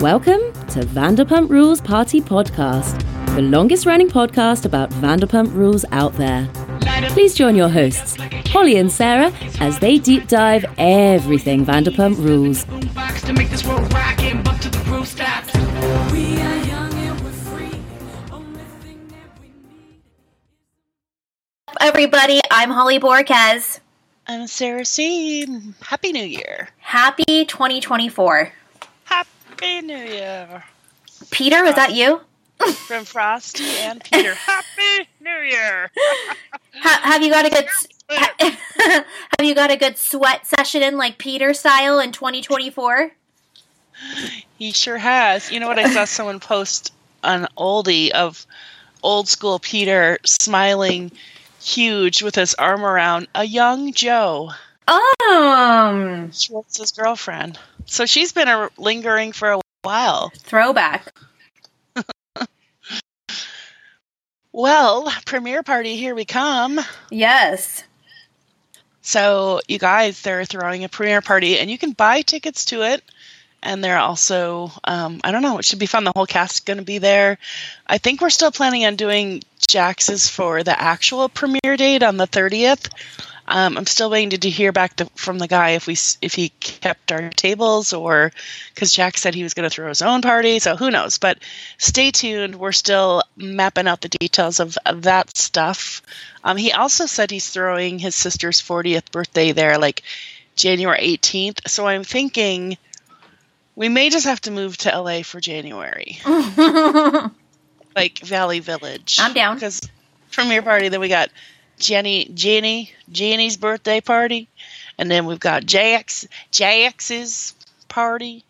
Welcome to Vanderpump Rules Party Podcast, the longest running podcast about Vanderpump Rules out there. Please join your hosts, Holly and Sarah, as they deep dive everything Vanderpump Rules. Everybody, I'm Holly Borquez. I'm Sarah C. Happy New Year. Happy 2024. Happy New Year. Peter, was that you? From Frosty and Peter. Happy New Year. Ha- have you got a good ha- Have you got a good sweat session in like Peter style in 2024? He sure has. You know what? I saw someone post an oldie of old school Peter smiling huge with his arm around a young Jo. Um, Schwartz's girlfriend. So she's been a, lingering for a while. throwback. Well, premiere party, here we come. Yes. So, you guys, they're throwing a premiere party, and you can buy tickets to it. And they're also, um, I don't know, it should be fun. The whole cast is going to be there. I think we're still planning on doing Jax's for the actual premiere date on the 30th. Um, I'm still waiting to, to hear back the, from the guy if we if he kept our tables or because Jack said he was going to throw his own party. So who knows? But stay tuned. We're still mapping out the details of, of that stuff. Um, he also said he's throwing his sister's 40th birthday there, like January 18th. So I'm thinking we may just have to move to LA for January, like Valley Village. I'm down. because premiere party. Then we got Jenny, Jenny, Jenny's birthday party, and then we've got Jax, Jax's party.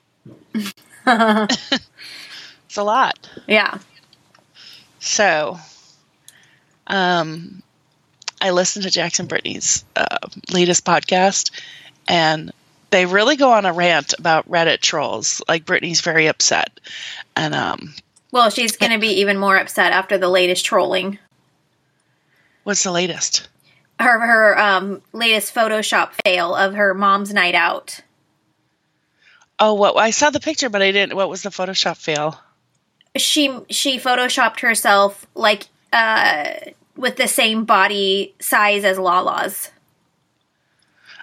It's a lot. yeah. So, um, I listened to Jax and Brittany's uh, latest podcast, and they really go on a rant about Reddit trolls. Like Brittany's very upset, and um, Well, she's going to be even more upset after the latest trolling. What's the latest? Her her um latest Photoshop fail of her mom's night out. Oh, what I saw the picture, but I didn't. What was the Photoshop fail? she she photoshopped herself like uh with the same body size as Lala's.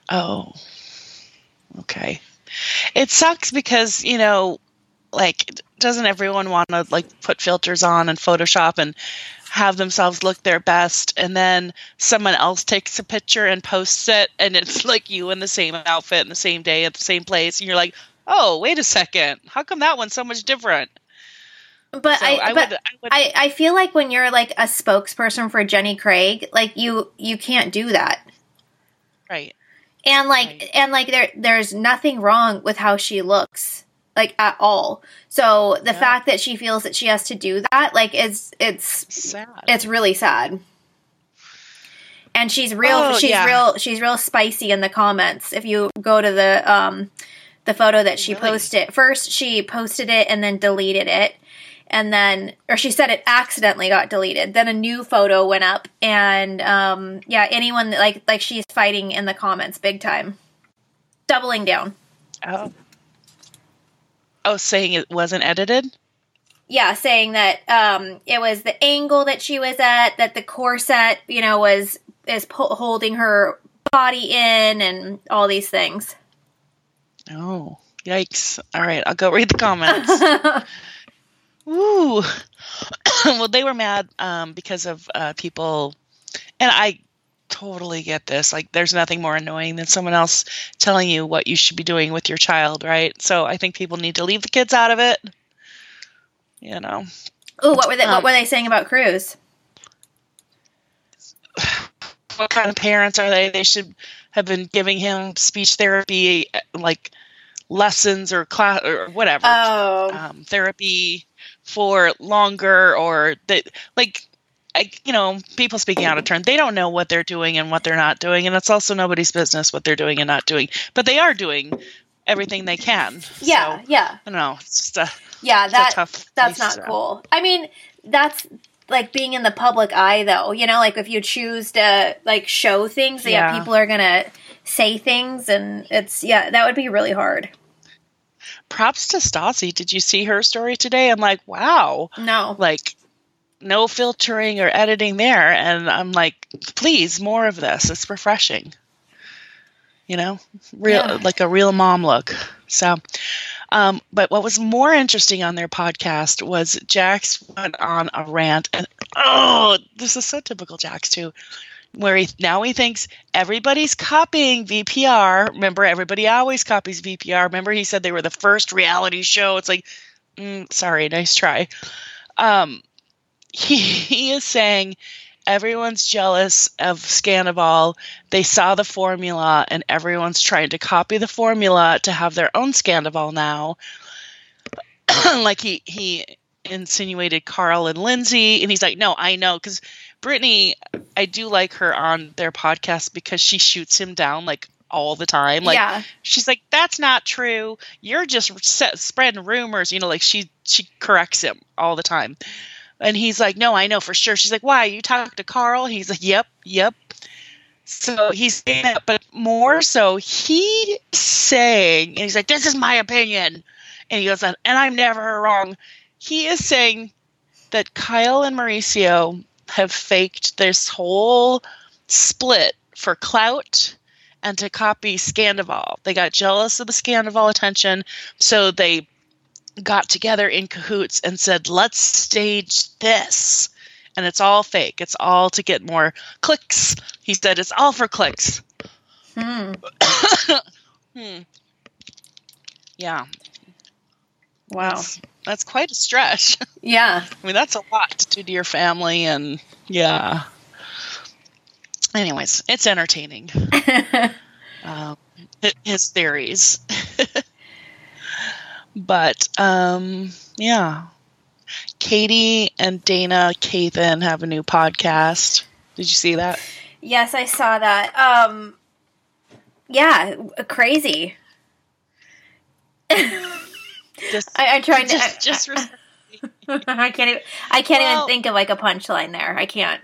Oh, okay. It sucks because you know, like, doesn't everyone want to like put filters on and Photoshop and have themselves look their best, and then someone else takes a picture and posts it, and it's like you in the same outfit in the same day at the same place, and you're like, oh, wait a second, how come that one's so much different? But So I, I but would- I would- I, I feel like when you're like a spokesperson for Jenny Craig, like you you can't do that. Right. And like Right. and like there there's nothing wrong with how she looks like at all. So the Yeah. fact that she feels that she has to do that like it's it's Sad. it's really sad. And she's real Oh, she's yeah. real she's real spicy in the comments. If you go to the um the photo that she Really? posted. First she posted it and then deleted it. And then or she said it accidentally got deleted. Then a new photo went up and um yeah, anyone that like like she's fighting in the comments big time. Doubling down. oh. Oh, saying it wasn't edited. yeah, saying that um, it was the angle that she was at, that the corset, you know, was is po- holding her body in, and all these things. Oh, yikes! All right, I'll go read the comments. Ooh. well, they were mad um, because of uh, people, and I totally get this. Like, there's nothing more annoying than someone else telling you what you should be doing with your child, right? So I think people need to leave the kids out of it. You know, oh, what were they? Um, what were they saying about Cruz? what kind of parents are they? They should have been giving him speech therapy, like lessons or class or whatever. Oh, um, therapy for longer or that like you know people speaking out of turn they don't know what they're doing and what they're not doing and it's also nobody's business what they're doing and not doing but they are doing everything they can yeah, so, yeah, i don't know it's just a, yeah. That tough that's not cool. I mean, that's like being in the public eye, though. You know, like if you choose to like show things, yeah, Yeah. people are gonna say things, and it's yeah, that would be really hard. props to Stassi. Did you see her story today? I'm like, wow. No. Like, no filtering or editing there. And I'm like, please, more of this. It's refreshing. You know, real, Yeah. like a real mom look. So, um, but what was more interesting on their podcast was Jax went on a rant, and oh, this is so typical Jax too, where he now he thinks everybody's copying VPR. Remember, everybody always copies VPR. Remember, he said they were the first reality show. It's like, mm, sorry, nice try. Um, he, he is saying everyone's jealous of Scandoval. They saw the formula, and everyone's trying to copy the formula to have their own Scandoval now. like he he insinuated Carl and Lindsay, and he's like, no, I know, because Brittany, I do like her on their podcast because she shoots him down like all the time. Like yeah. she's like, that's not true. You're just se- spreading rumors. You know, like she she corrects him all the time. And he's like, no, I know for sure. She's like, why? You talked to Carl? He's like, yep, yep. So he's saying that, but more so, he saying, and he's like, this is my opinion. And he goes, and I'm never wrong. He is saying that Kyle and Mauricio have faked this whole split for clout and to copy Scandoval. They got jealous of the Scandoval attention, so they got together in cahoots and said, let's stage this. And it's all fake. It's all to get more clicks. He said it's all for clicks. Hmm. Hmm. Yeah, Wow. that's, that's quite a stretch. Yeah. I mean, that's a lot to do to your family, and yeah. Anyways, it's entertaining. um, his theories. But um, yeah, Katie and Dayna Kathan have a new podcast. Did you see that? yes, I saw that. Um. Yeah. Crazy. Just, I, I'm trying to. just, just re- I can't even. I can't Well- even think of like a punchline there. I can't.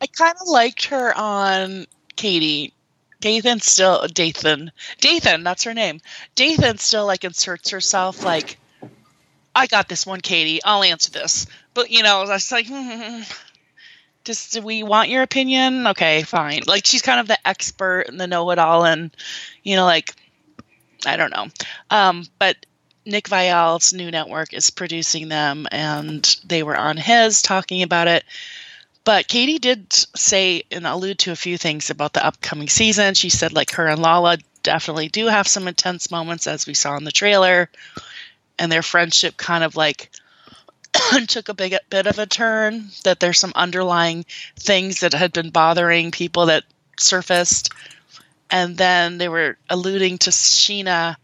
I kind of liked her on Katie. Dathan still Dathan. Dathan, that's her name. Dathan still like inserts herself like I got this one, Katie. I'll answer this. But you know, I was like, hmm, just do we want your opinion? Okay, fine. Like she's kind of the expert and the know-it-all, and you know, like I don't know. Um, but Nick Viall's new network is producing them, and they were on his talking about it. But Katie did say and allude to a few things about the upcoming season. She said, like, her and Lala definitely do have some intense moments, as we saw in the trailer, and their friendship kind of like took a big bit of a turn. That there's some underlying things that had been bothering people that surfaced, and then they were alluding to Scheana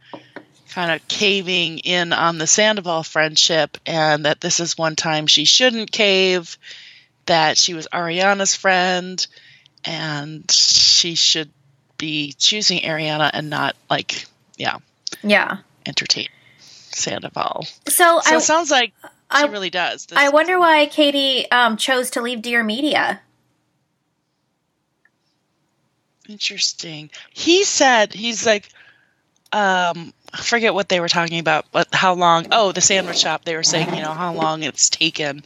kind of caving in on the Sandoval friendship, and that this is one time she shouldn't cave that she was Ariana's friend and she should be choosing Ariana and not like yeah Yeah. entertain Sandoval. So, So I it sounds like she I- really does. This- I wonder why Katie um, chose to leave Dear Media. Interesting. He said he's like um I forget what they were talking about, but how long oh, the sandwich shop they were saying, you know, how long it's taken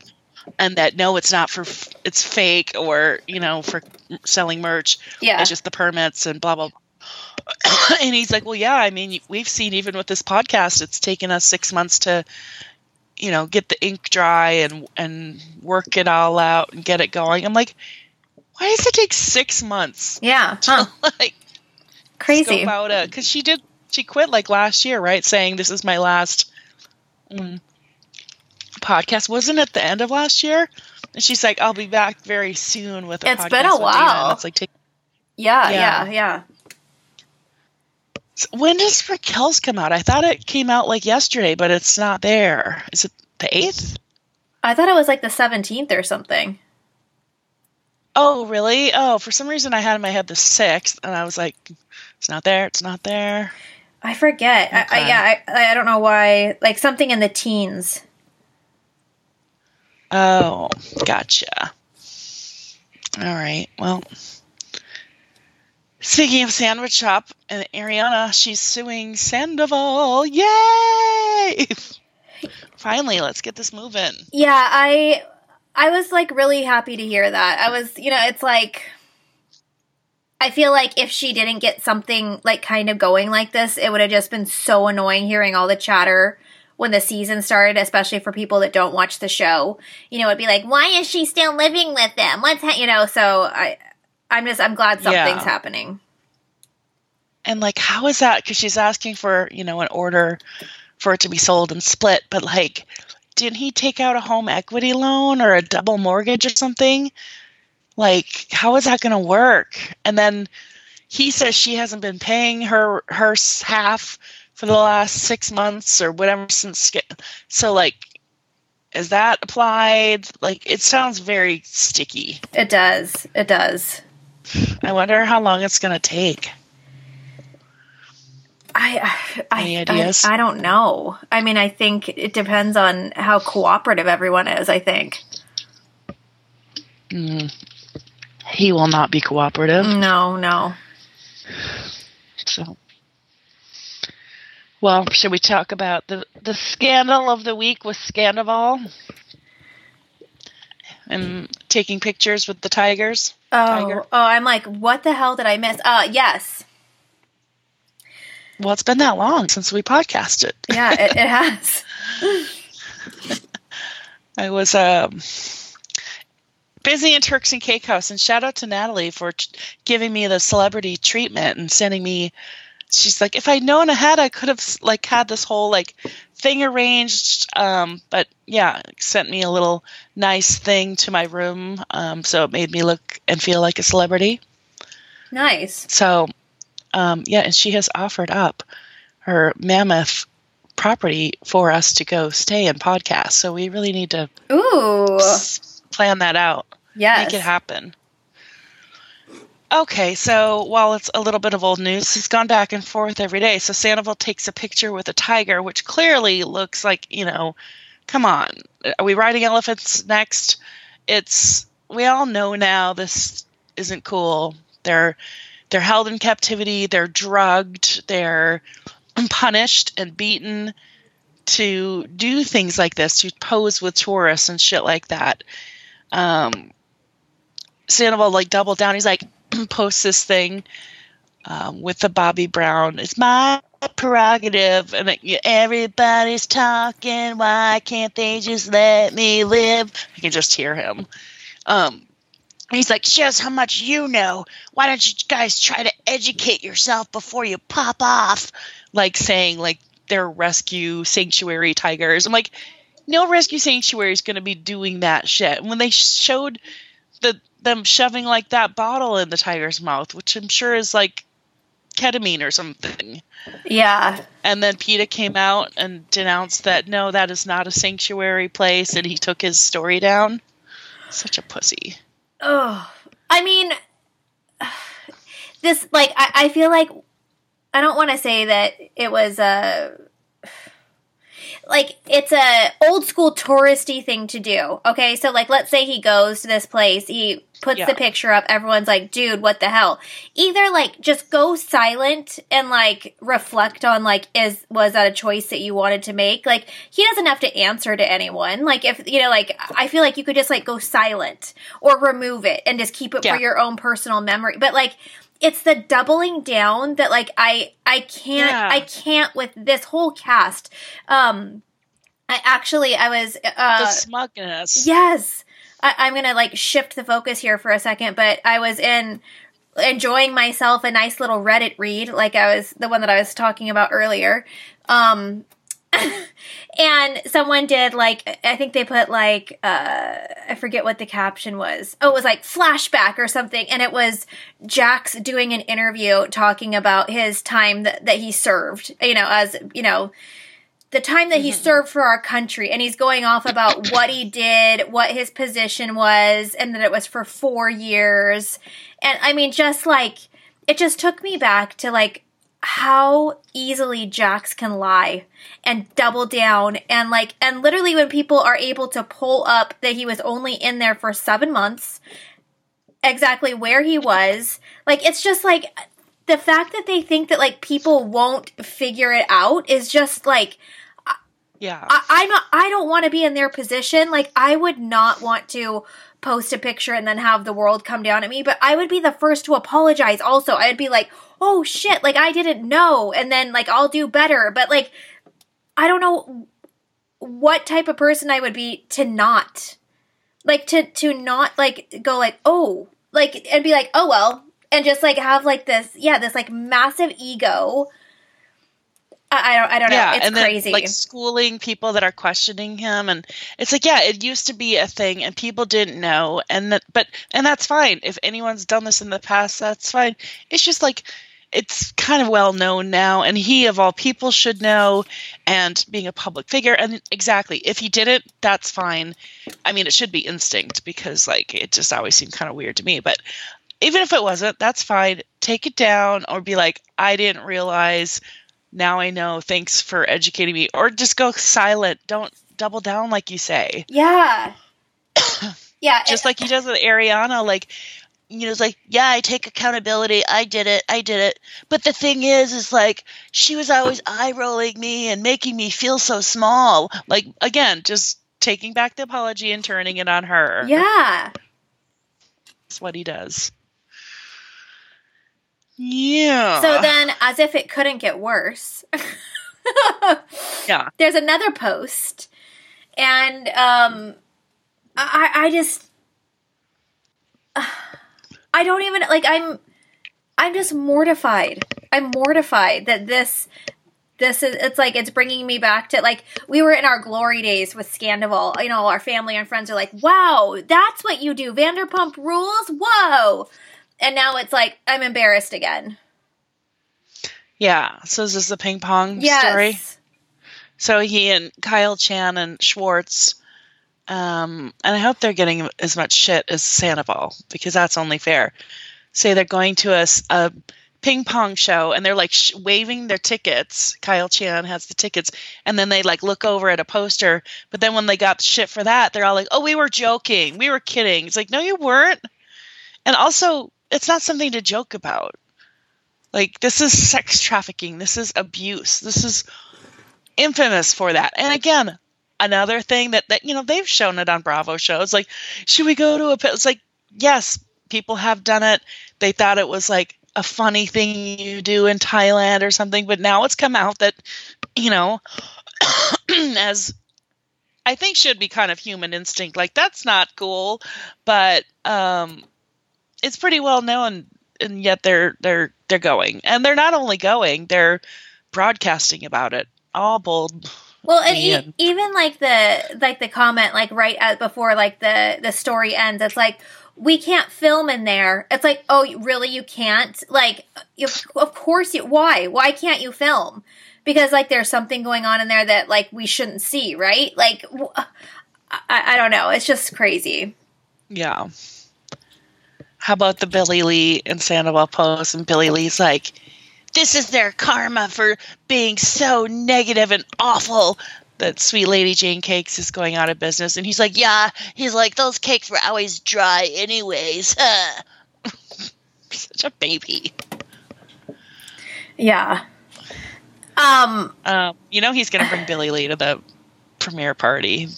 and that no it's not for it's fake or, you know, for selling merch. Yeah. It's just the permits and blah blah blah. and he's like, "Well, yeah, I mean, we've seen even with this podcast, it's taken us 6 months to you know, get the ink dry and and work it all out and get it going." I'm like, "Why does it take 6 months?" Yeah. Huh. like Crazy. about it because she did she quit like last year right saying this is my last mm, podcast wasn't it the end of last year and she's like i'll be back very soon with a It's podcast been a with Dayna." while. It's like take, Yeah, Yeah. yeah, yeah. when does raquel's come out i thought it came out like yesterday but it's not there is it the 8th I thought it was like the 17th or something. oh really oh for some reason i had in my head the 6th and i was like it's not there it's not there I forget. I, I, yeah, I, I don't know why. Like something in the teens. Oh, gotcha. All right. Well, Speaking of sandwich shop and Ariana, she's suing Sandoval. Yay! Finally, let's get this moving. Yeah, I I was like really happy to hear that. I was, you know, it's like I feel like if she didn't get something like kind of going like this, it would have just been so annoying hearing all the chatter when the season started, especially for people that don't watch the show. You know, it'd be like, why is she still living with them? What's ha-? you know? So I, I'm just I'm glad something's yeah. happening. And like, how is that? Because she's asking for you know an order for it to be sold and split, but like, didn't he take out a home equity loan or a double mortgage or something? Like, how is that going to work? And then he says she hasn't been paying her her half for the last six months or whatever since. So, like, is that applied? Like, it sounds very sticky. It does. It does. I wonder how long it's going to take. I, I, Any ideas? I, I don't know. I mean, I think it depends on how cooperative everyone is. I think. Mm. He will not be cooperative. No, no. So, well, should we talk about the the scandal of the week with Scandoval and taking pictures with the tigers? Oh, Tiger? oh, I'm like, what the hell did I miss? Uh, yes. Well, it's been that long since we podcasted. Yeah, it, it has. I was um busy in Turks and Caicos, and shout out to Natalie for t- giving me the celebrity treatment and sending me. She's like, if I'd known ahead, I could have like had this whole like thing arranged. Um, but yeah, sent me a little nice thing to my room, um, so it made me look and feel like a celebrity. Nice. So, um, yeah, and she has offered up her mammoth property for us to go stay and podcast. So we really need to ooh plan that out. Yes. Make it happen. Okay, so while it's a little bit of old news, he's gone back and forth every day. So Sandoval takes a picture with a tiger, which clearly looks like, you know, come on. Are we riding elephants next? It's we all know now this isn't cool. They're they're held in captivity, they're drugged, they're punished and beaten to do things like this, to pose with tourists and shit like that um, Sandoval like doubled down. He's like, post this thing um, with the Bobby Brown. It's my prerogative, and it, everybody's talking. Why can't they just let me live? I can just hear him. Um, he's like, shows how much you know. Why don't you guys try to educate yourself before you pop off? Like saying like they're rescue sanctuary tigers. I'm like, no rescue sanctuary is going to be doing that shit. And when they showed the them shoving like that bottle in the tiger's mouth, which I'm sure is like ketamine or something. Yeah. And then PETA came out and denounced that no, that is not a sanctuary place, and he took his story down. Such a pussy. Oh, I mean, this like I, I feel like I don't want to say that it was a like it's a old school touristy thing to do. Okay, so like let's say he goes to this place, he puts yeah. the picture up, everyone's like, dude, what the hell? Either like just go silent and like reflect on like is was that a choice that you wanted to make? Like he doesn't have to answer to anyone. Like if you know, like I feel like you could just like go silent or remove it and just keep it yeah. for your own personal memory. But like it's the doubling down that like I I can't yeah. I can't with this whole cast. Um I actually I was uh the smugness. Yes. I, I'm gonna like shift the focus here for a second, but I was in enjoying myself a nice little Reddit read, like I was the one that I was talking about earlier. Um and someone did like I think they put like uh I forget what the caption was. Oh, it was like flashback or something and it was Jax doing an interview talking about his time that, that he served, you know, as, you know, the time that he mm-hmm. served for our country and he's going off about what he did, what his position was and that it was for 4 years. And I mean just like it just took me back to like how easily Jax can lie and double down and like and literally when people are able to pull up that he was only in there for 7 months exactly where he was like it's just like the fact that they think that like people won't figure it out is just like Yeah. I, I'm not I don't want to be in their position. Like I would not want to post a picture and then have the world come down at me, but I would be the first to apologize also. I'd be like, "Oh shit, like I didn't know." And then like I'll do better. But like I don't know what type of person I would be to not like to to not like go like, "Oh, like and be like, "Oh well." And just like have like this, yeah, this like massive ego. I, I don't, I don't know. It's and then, crazy. like schooling people that are questioning him, and it's like, yeah, it used to be a thing, and people didn't know, and that, but, and that's fine. If anyone's done this in the past, that's fine. It's just like, it's kind of well known now, and he of all people should know, and being a public figure, and exactly, if he didn't, that's fine. I mean, it should be instinct because, like, it just always seemed kind of weird to me, but even if it wasn't, that's fine. Take it down, or be like, I didn't realize now I know. Thanks for educating me. Or just go silent. Don't double down like you say. Yeah. yeah. Just like he does with Ariana, like you know, it's like, yeah, I take accountability. I did it. I did it. But the thing is, is like she was always eye rolling me and making me feel so small. Like again, just taking back the apology and turning it on her. yeah. That's what he does. Yeah. So then, as if it couldn't get worse, yeah. there's another post, and um, I, I just, I don't even like. I'm, I'm just mortified. I'm mortified that this, this is. It's like it's bringing me back to like we were in our glory days with Scandoval. You know, our family and friends are like, "Wow, that's what you do, Vanderpump Rules." Whoa. And now it's like I'm embarrassed again. Yeah. So is this the ping pong Yes. story? So he and Kyle Chan and Schwartz, um, and I hope they're getting as much shit as Sandoval because that's only fair. Say they're going to a ping pong show and they're like sh- waving their tickets. Kyle Chan has the tickets, and then they like look over at a poster. But then when they got shit for that, they're all like, "Oh, we were joking, we were kidding." It's like, no, you weren't. And also, it's not something to joke about. Like this is sex trafficking. This is abuse. This is infamous for that. And again, another thing that that you know they've shown it on Bravo shows. Like, should we go to a? It's like yes, people have done it. They thought it was like a funny thing you do in Thailand or something, but now it's come out that you know, as I think should be kind of human instinct. Like that's not cool, but um, it's pretty well known, and yet they're they're they're going, and they're not only going, they're broadcasting about it. All bold. Well, and e- even like the like the comment like right at before like the the story ends, it's like we can't film in there. It's like, oh, really? You can't? Like, you, of course you. Why? Why can't you film? Because like there's something going on in there that like we shouldn't see, right? Like, I don't know. It's just crazy. Yeah. How about the Billie Lee and Sandoval post? And Billie Lee's like, "This is their karma for being so negative and awful." That sweet lady Jane Cakes is going out of business, and he's like, "Yeah." He's like, "Those cakes were always dry, anyways." Huh. Such a baby. Yeah. Um. Um, you know he's going to bring Billie Lee to the premiere party.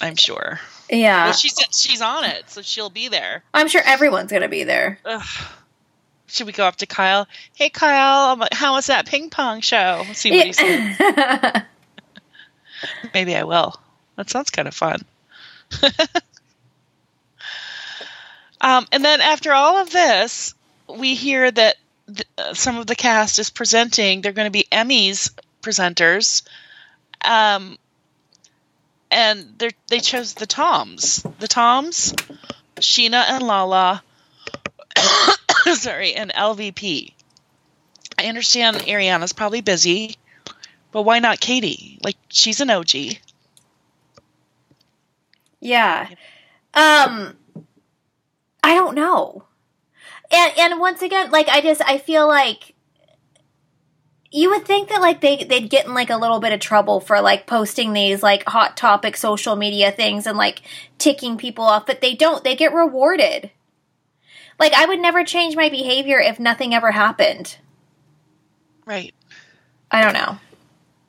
I'm sure. Yeah. Well, she's she's on it, so she'll be there. I'm sure everyone's gonna be there. Ugh. Should we go up to Kyle? Hey, Kyle, like, how was that ping pong show? See what he says. Maybe I will. That sounds kind of fun. um, and then after all of this, we hear that th- uh, some of the cast is presenting. They're going to be Emmys presenters. Um, and they they chose the Toms. The Toms, Scheana and Lala. sorry, an LVP. I understand Ariana's probably busy, but why not Katie? Like she's an OG. Yeah. Um I don't know. And and once again, like I just I feel like you would think that like they they'd get in like a little bit of trouble for like posting these like hot topic social media things and like ticking people off, but they don't. They get rewarded. Like I would never change my behavior if nothing ever happened. Right. I don't know.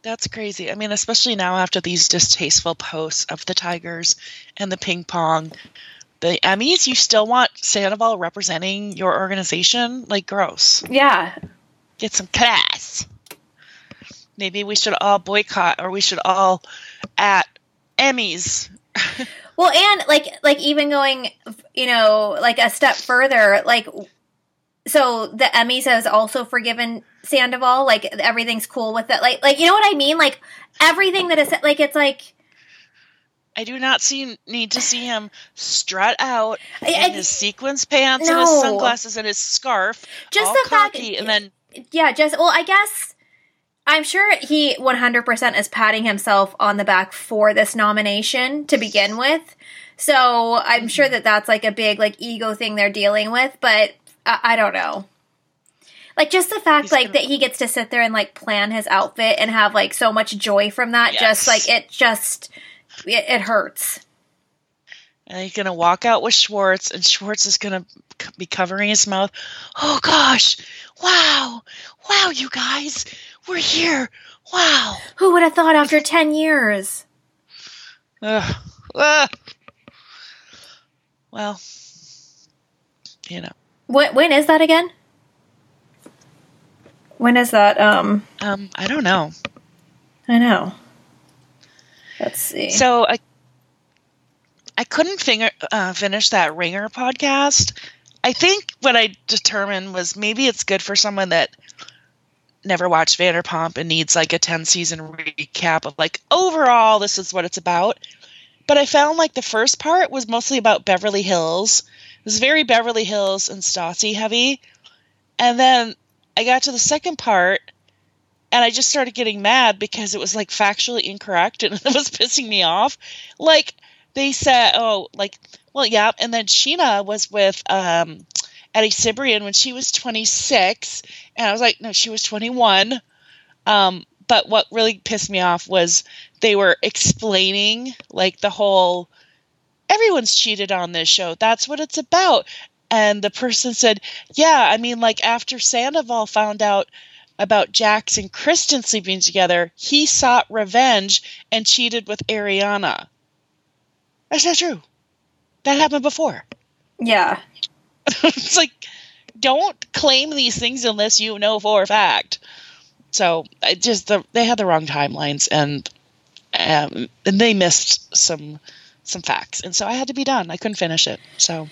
That's crazy. I mean, especially now after these distasteful posts of the Tigers and the ping pong, the Emmys, you still want Sandoval representing your organization? Like, gross. Yeah. Get some class. Maybe we should all boycott or we should all at Emmys. well, and like, like even going, you know, like a step further, like, so the Emmys has also forgiven Sandoval. Like everything's cool with it. Like, like you know what I mean? Like everything that is like, it's like I do not see need to see him strut out I- in his sequins pants and his sunglasses and his scarf, Just the fact- and then yeah, just well, I guess I'm sure he 100% is patting himself on the back for this nomination to begin with. So I'm sure that that's like a big like ego thing they're dealing with, but I, I don't know. Like just the fact He's like gonna- that he gets to sit there and like plan his outfit and have like so much joy from that. Just like it just it, it hurts. and he's gonna walk out with Schwartz, and Schwartz is gonna be covering his mouth. Oh gosh! Wow! Wow! You guys, we're here! Wow! Who would have thought after 10 years? Ugh. Ugh. Well, you know, When, when is that again? When is that? Um, um, I don't know. I know. Let's see. So I I couldn't finger, uh, finish that Ringer podcast. I think what I determined was maybe it's good for someone that never watched Vanderpump and needs like a 10 season recap of like overall this is what it's about. But I found like the first part was mostly about Beverly Hills. It was very Beverly Hills and Stassi heavy. And then I got to the second part and I just started getting mad because it was like factually incorrect and it was pissing me off. Like they said, oh, like, well, yeah. And then Scheana was with um, Eddie Cibrian when she was 26, and I was like, no, she was 21. Um, but what really pissed me off was they were explaining like the whole everyone's cheated on this show. That's what it's about. And the person said, yeah, I mean, like after Sandoval found out about Jax and Kristen sleeping together, he sought revenge and cheated with Ariana. That's not true. That happened before. yeah. it's like, don't claim these things unless you know for a fact. So I just the, they had the wrong timelines and um, and they missed some some facts, and so I had to be done. I couldn't finish it. So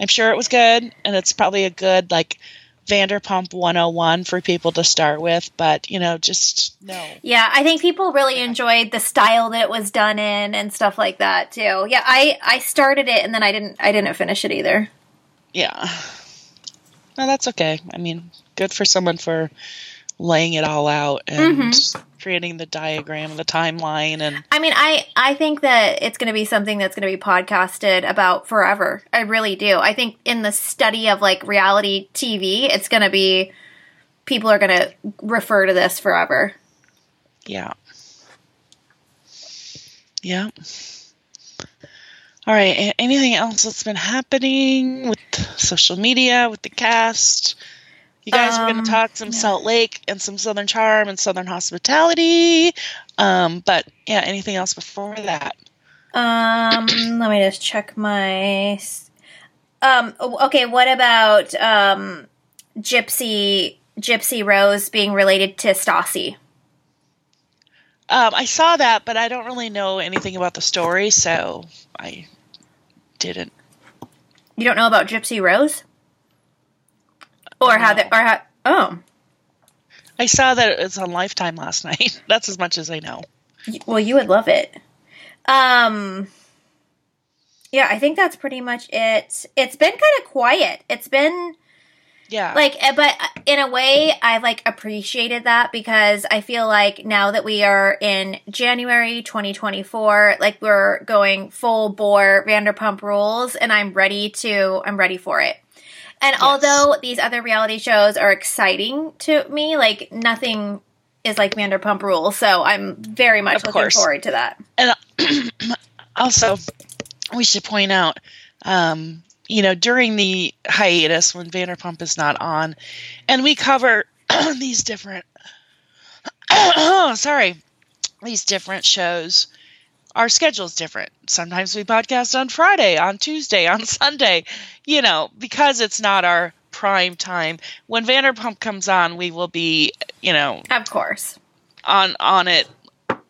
I'm sure it was good, and it's probably a good like Vanderpump 101 for people to start with. But you know, just no. Yeah, I think people really enjoyed the style that it was done in and stuff like that too. Yeah, I I started it and then I didn't I didn't finish it either. Yeah. No, that's okay. I mean, good for someone for laying it all out and mm-hmm. creating the diagram, the timeline, and I mean, I I think that it's going to be something that's going to be podcasted about forever. I really do. I think in the study of like reality TV, it's going to be people are going to refer to this forever. yeah. Yeah. All right. Anything else that's been happening with social media, with the cast? You guys were going Um, to talk some Salt Lake and some Southern Charm and Southern Hospitality. Um, but yeah, anything else before that? Um, let me just check my. Um. Okay. What about um, Gypsy Gypsy Rose being related to Stassi? Um, I saw that, but I don't really know anything about the story, so I didn't. You don't know about Gypsy Rose, or how the or how? Oh, I saw that it was on Lifetime last night. That's as much as I know. well, you would love it. Um. Yeah, I think that's pretty much it. It's been kind of quiet. It's been Yeah. like eh, but in a way i like appreciated that because i feel like now that we are in january 2024 like we're going full bore vanderpump rules and i'm ready to i'm ready for it and although these other reality shows are exciting to me like nothing is like vanderpump rules so i'm very much Of looking course. forward to that and also, we should point out, um, you know, during the hiatus when Vanderpump is not on, and we cover these different, sorry, these different shows. Our schedule's different. Sometimes we podcast on Friday, on Tuesday, on Sunday, you know, because it's not our prime time. When Vanderpump comes on, we will be, you know, of course, on on it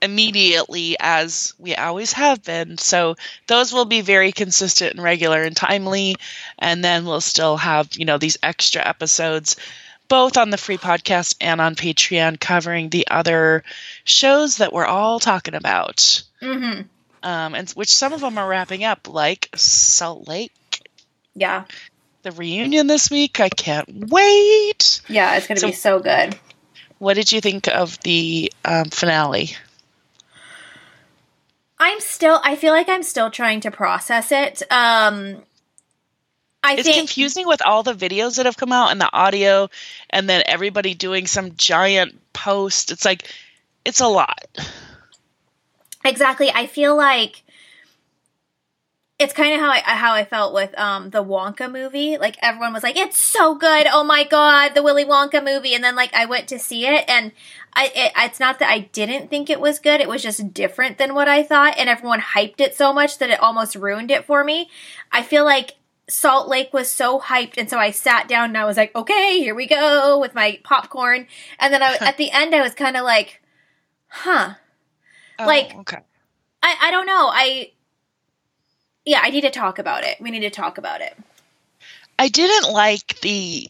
immediately as we always have been. So those will be very consistent and regular and timely. And then we'll still have, you know, these extra episodes both on the free podcast and on Patreon covering the other shows that we're all talking about. Mm-hmm. Um, and which some of them are wrapping up, like Salt Lake. Yeah. The reunion this week. I can't wait. Yeah, it's going to so, be so good. What did you think of the um, finale? I'm still I feel like I'm still trying to process it. Um I it's think, confusing with all the videos that have come out and the audio and then everybody doing some giant post. It's like it's a lot. Exactly. I feel like it's kind of how I how I felt with um the Wonka movie. Like everyone was like, "It's so good! Oh my god, the Willy Wonka movie!" And then like I went to see it, and I it, it's not that I didn't think it was good. It was just different than what I thought, and everyone hyped it so much that it almost ruined it for me. I feel like Salt Lake was so hyped, and so I sat down and I was like, "Okay, here we go" with my popcorn, and then I, at the end I was kind of like, "Huh." Oh, like okay. I, I don't know. I yeah, I need to talk about it. We need to talk about it. I didn't like the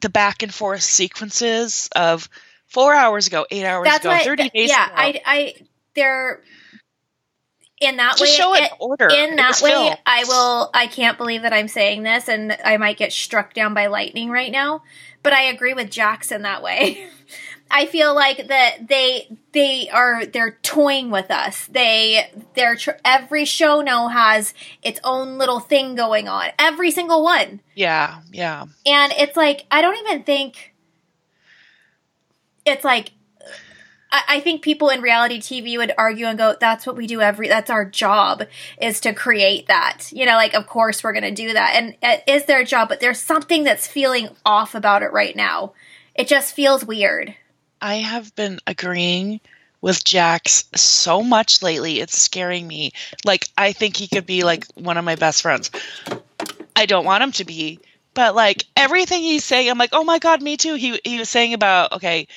the back and forth sequences of four hours ago, eight hours That's ago, what, thirty days. Yeah, ago. I, I, they're in that Just way. show it it- order. In that way, filmed. I will. I can't believe that I'm saying this, and I might get struck down by lightning right now. But I agree with Jackson that way. I feel like that they they are they're toying with us. They they're tr- every show now has its own little thing going on. Every single one. Yeah, yeah. And it's like I don't even think it's like I, I think people in reality TV would argue and go, "That's what we do every. That's our job is to create that." You know, like of course we're going to do that, and it is their job. But there's something that's feeling off about it right now. It just feels weird. I have been agreeing with Jax so much lately. It's scaring me. Like I think he could be like one of my best friends. I don't want him to be, but like everything he's saying, I'm like, oh my god, me too. He he was saying about okay.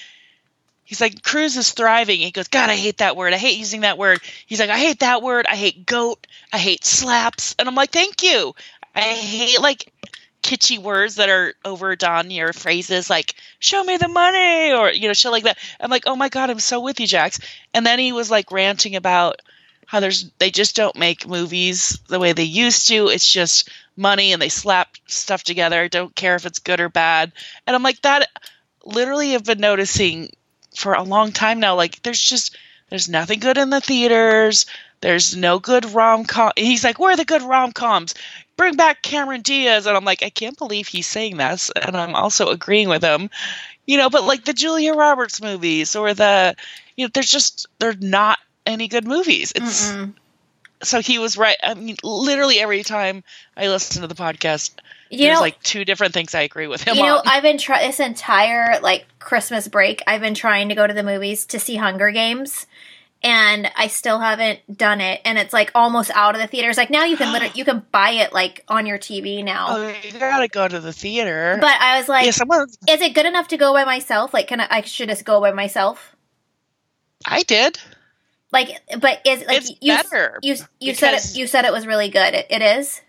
He's like, Cruz is thriving. He goes, God, I hate that word. I hate using that word. He's like, I hate that word. I hate goat. I hate slaps. And I'm like, thank you. I hate like kitschy words that are overdone your phrases like show me the money or you know shit like that. I'm like oh my god i'm so with you jax. And then he was like ranting about how there's they just don't make movies the way they used to. It's just money and they slap stuff together. Don't care if it's good or bad. And i'm like that literally have been noticing for a long time now like there's just there's nothing good in the theaters. There's no good rom com. He's like, where are the good rom coms? Bring back Cameron Diaz. And I'm like, I can't believe he's saying this. And I'm also agreeing with him. You know, but like the Julia Roberts movies or the, you know, there's just, they're not any good movies. It's, Mm-mm. so he was right. I mean, literally every time I listen to the podcast, You there's know, like two different things I agree with him you know. I've been trying this entire like Christmas break. I've been trying to go to the movies to see Hunger Games, and I still haven't done it. And it's like almost out of the theaters. Like now, you can literally you can buy it like on your TV now. oh, you gotta go to the theater. But I was like, yeah, someone, is it good enough to go by myself? Like, can I? I should just go by myself. I did. Like, but is like It's you better you you said it you said it was really good. It, it is.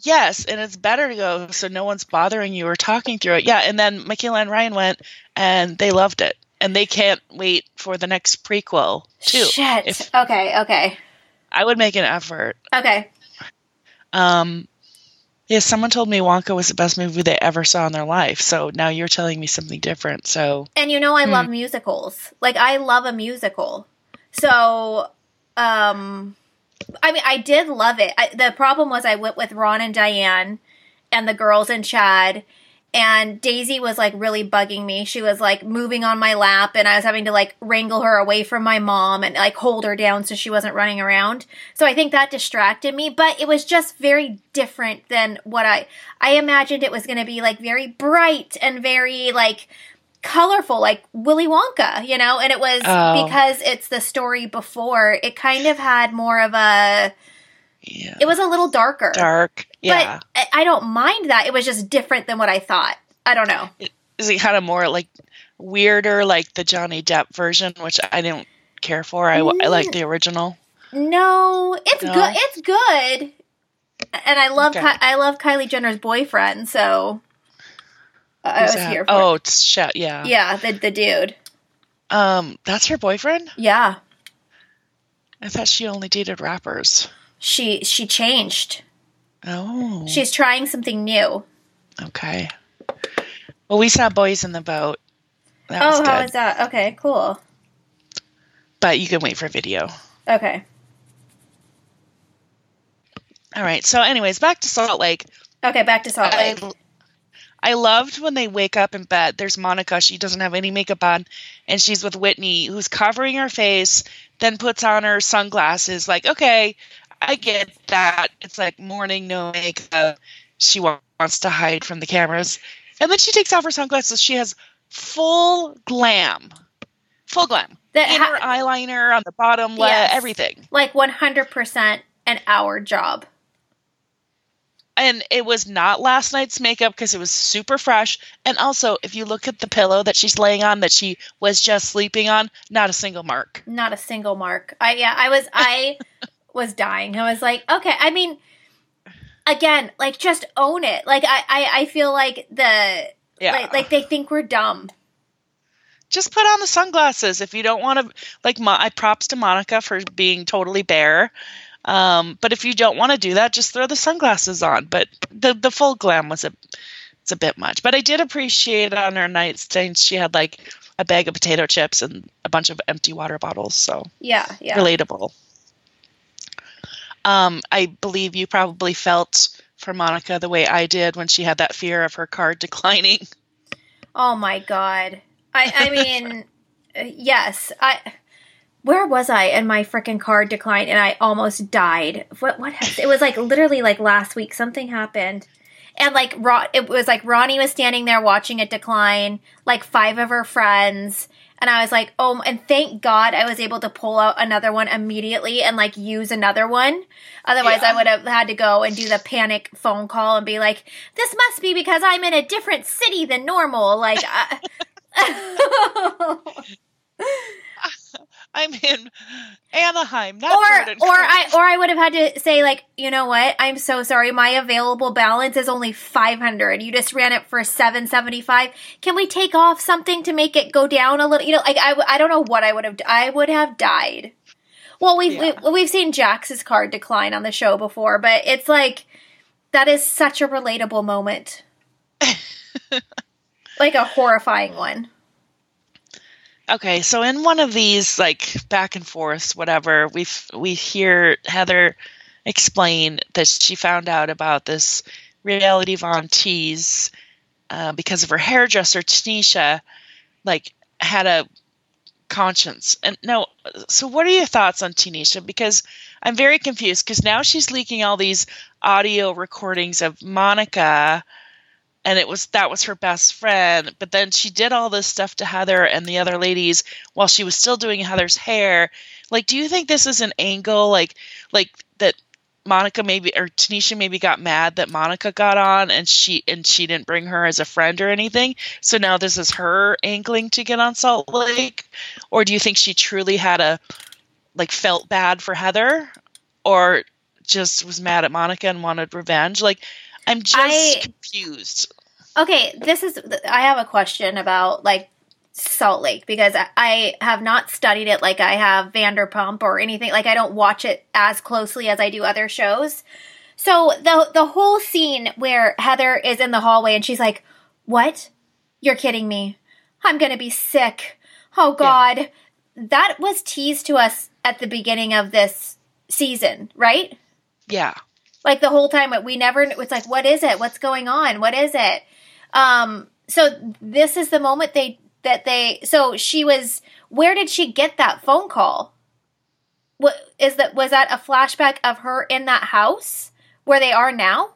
Yes, and it's better to go so no one's bothering you or talking through it. Yeah, and then Michaela and Ryan went and they loved it. And they can't wait for the next prequel too. Shit. If okay. Okay. I would make an effort. Okay. Um yeah, someone told me Wonka was the best movie they ever saw in their life. So now you're telling me something different. So And you know I Hmm. love musicals. Like I love a musical. So um I mean I did love it. I, the problem was I went with Ron and Diane and the girls and Chad and Daisy was like really bugging me. She was like moving on my lap, and I was having to like wrangle her away from my mom and like hold her down so she wasn't running around. So I think that distracted me, but it was just very different than what I I imagined it was going to be like very bright and very like colorful like Willy Wonka, you know, and it was Oh. because it's the story before. It kind of had more of a Yeah. it was a little darker. dark. Yeah. But I- don't mind that. It was just different than what I thought. I don't know. Is it kind of more like weirder, like the Johnny Depp version, which I didn't care for? I, I like the original. No, it's No? good. It's good. And I love Okay. Ki- I love Kylie Jenner's boyfriend, so I was that? here for Oh, it's shit. Yeah. Yeah, the the dude. Um, that's her boyfriend. Yeah. I thought she only dated rappers. She she changed. Oh. She's trying something new. okay. Well, we saw Boys in the Boat. That oh, was oh, good. how is that? Okay, cool. but you can wait for video. Okay. All right. So, anyways, back to Salt Lake. Okay, back to Salt I, Lake. I loved when they wake up in bed. There's Monica. She doesn't have any makeup on, and she's with Whitney, who's covering her face, then puts on her sunglasses. Like, okay, I get that. It's like morning, no makeup. She wants to hide from the cameras. And then she takes off her sunglasses. She has full glam. Full glam. The- Inner ha- eyeliner on the bottom, Yes. everything. like 100% an hour job. and it was not last night's makeup because it was super fresh and also if you look at the pillow that she's laying on that she was just sleeping on not a single mark Not a single mark. I yeah, I was I was dying. I was like, okay, I mean again, like just own it. Like I I, I feel like the yeah like like they think we're dumb. just put on the sunglasses if you don't want to like i props to monica for being totally bare um, but if you don't want to do that just throw the sunglasses on but the the full glam was a it's a bit much but i did appreciate on her nightstand she had like a bag of potato chips and a bunch of empty water bottles so Yeah, yeah. relatable. Um, I believe you probably felt for Monica the way I did when she had that fear of her card declining. Oh my god. I I mean uh, yes. I where was I and my freaking card declined and I almost died. What what happened? It was like literally like last week something happened. And like Ron, it was like Ronnie was standing there watching it decline, like five of her friends, and I was like, "Oh!" And thank God I was able to pull out another one immediately and like use another one. Otherwise, Yeah. I would have had to go and do the panic phone call and be like, "This must be because I'm in a different city than normal." Like, I- I'm in Anaheim, not or Jordan. or I or I would have had to say like, you know what? I'm so sorry. My available balance is only 500. You just ran it for 775. Can we take off something to make it go down a little? You know, like I I don't know what I would have I would have died. Well, we've Yeah. we, we've seen Jax's card decline on the show before, but it's like that is such a relatable moment. like a horrifying one. Okay, so in one of these like back and forth, whatever, we we hear Heather explain that she found out about this reality Von Tease uh, because of her hairdresser Tanisha, like had a conscience. And no, so what are your thoughts on Tanisha? Because I'm very confused because now she's leaking all these audio recordings of Monica and it was that was her best friend but then she did all this stuff to heather and the other ladies while she was still doing heather's hair. Like do you think this is an angle like like that monica maybe or tanisha maybe got mad that monica got on and she and she didn't bring her as a friend or anything? So now this is her angling to get on salt lake? Or do you think she truly had a like felt bad for heather? Or just was mad at monica and wanted revenge? Like i'm just I- confused Okay, this is. I have a question about like Salt Lake because I, I have not studied it like I have Vanderpump or anything. Like I don't watch it as closely as I do other shows. So the the whole scene where Heather is in the hallway and she's like, "What? You're kidding me? I'm gonna be sick. Oh God!" That was teased to us at the beginning of this season, right? yeah Like the whole time, we never. It's like, what is it? What's going on? What is it? Um, so this is the moment they that they. So she was. Where did she get that phone call? What is that? Was that a flashback of her in that house where they are now?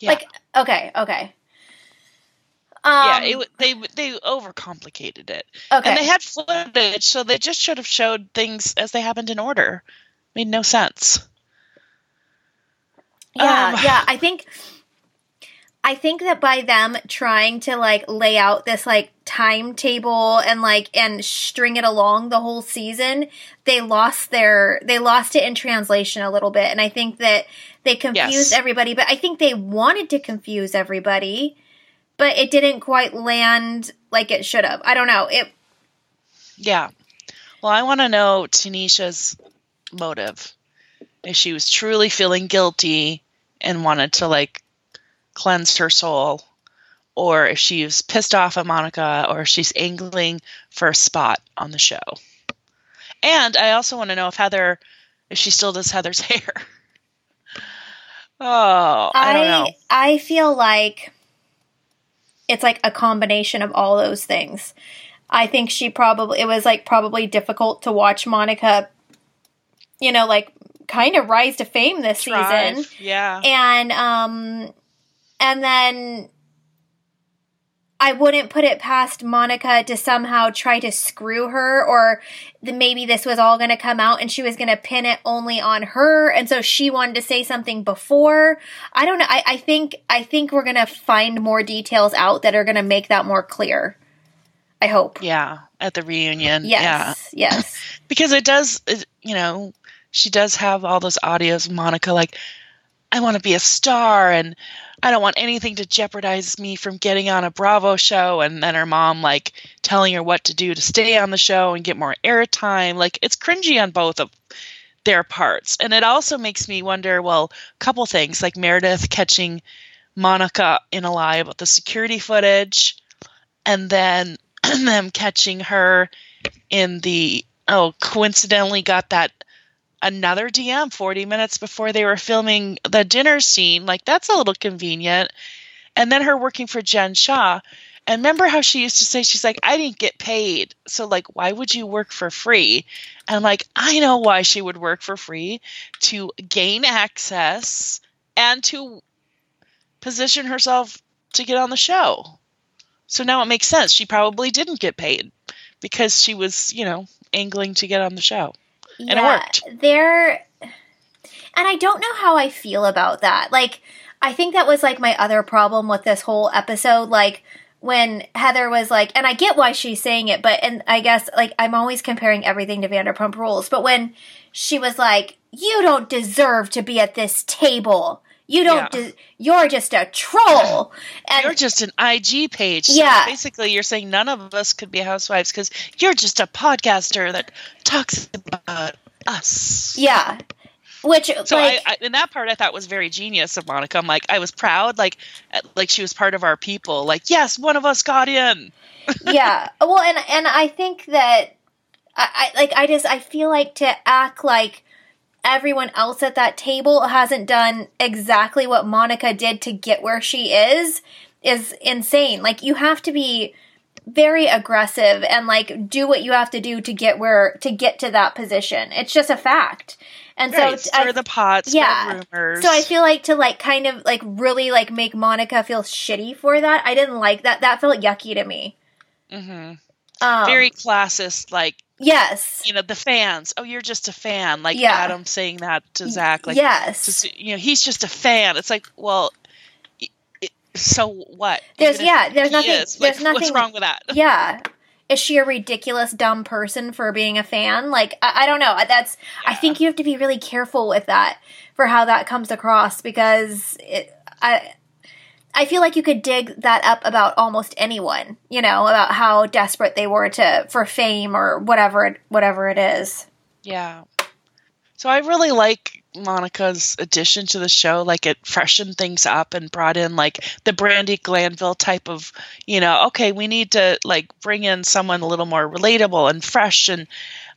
Yeah. Like, okay, okay. yeah, Um, it, they they overcomplicated it, okay. and they had footage, so they just should have showed things as they happened in order. Made no sense. Yeah, Um, yeah. I think I think that by them trying to like lay out this like timetable and like and string it along the whole season, they lost their they lost it in translation a little bit. And I think that they confused Yes. everybody, but I think they wanted to confuse everybody, but it didn't quite land like it should have. I don't know. It Yeah. Well, I want to know Tanisha's motive. If she was truly feeling guilty and wanted to like cleanse her soul, or if she's pissed off at Monica, or if she's angling for a spot on the show. And I also want to know if Heather, if she still does Heather's hair. Oh, I, don't know. I feel like it's like a combination of all those things. I think she probably it was like probably difficult to watch Monica, you know, like kind of rise to fame this season, Yeah. and um, and then I wouldn't put it past Monica to somehow try to screw her, or the, maybe this was all going to come out and she was going to pin it only on her, and so she wanted to say something before. I don't know. I, I think I think we're going to find more details out that are going to make that more clear. I hope. yeah. At the reunion. Yeah. Yes. Yes. because it does it, you know she does have all those audios monica like i want to be a star and i don't want anything to jeopardize me from getting on a bravo show and then her mom like telling her what to do to stay on the show and get more airtime. Like it's cringy on both of their parts. And it also makes me wonder well a couple things like meredith catching monica in a lie about the security footage and then them catching her in the oh coincidentally got that another DM 40 minutes before they were filming the dinner scene. Like that's a little convenient. And then her working for Jen Shaw. And remember how she used to say she's like I didn't get paid. So like why would you work for free? And like I know why she would work for free. To gain access and to position herself to get on the show. So now it makes sense. She probably didn't get paid because she was you know angling to get on the show And it worked. There, and I don't know how I feel about that. Like, I think that was like my other problem with this whole episode. Like, when Heather was like, and I get why she's saying it, but, and I guess, like, I'm always comparing everything to Vanderpump Rules, but when she was like, you don't deserve to be at this table. You don't, Yeah. you're just a troll. And You're just an IG page. So Yeah. basically, you're saying none of us could be housewives because you're just a podcaster that talks about us. yeah. Which, So like, I, I, in that part, I thought was very genius of Monica. I'm like, I was proud, like, like she was part of our people. Like, yes, one of us got in. yeah. Well, and and I think that I, I like I just I feel like to act like everyone else at that table hasn't done exactly what Monica did to get where she is is insane. Like you have to be very aggressive and like do what you have to do to get where to get to that position. It's just a fact. And Right, so stir I, the pot, spread yeah. rumors. so I feel like to like kind of like really like make Monica feel shitty for that. I didn't like that. That felt yucky to me. hmm Um, very classist, like yes. you know the fans. Oh, you're just a fan. Like Yeah. Adam saying that to Zach. Like, yes. just you know, he's just a fan. It's like, well, i- i- so what? There's- yeah, there's nothing- is, like, there's nothing- What's wrong with that? yeah. Is she a ridiculous dumb person for being a fan? Like I, I don't know. That's I think you have to be really careful with that for how that comes across because it, I I feel like you could dig that up about almost anyone, you know, about how desperate they were to for fame or whatever it, whatever it is. Yeah. So I really like Monica's addition to the show. Like it freshened things up and brought in like the Brandi Glanville type of, you know, okay, we need to like bring in someone a little more relatable and fresh. And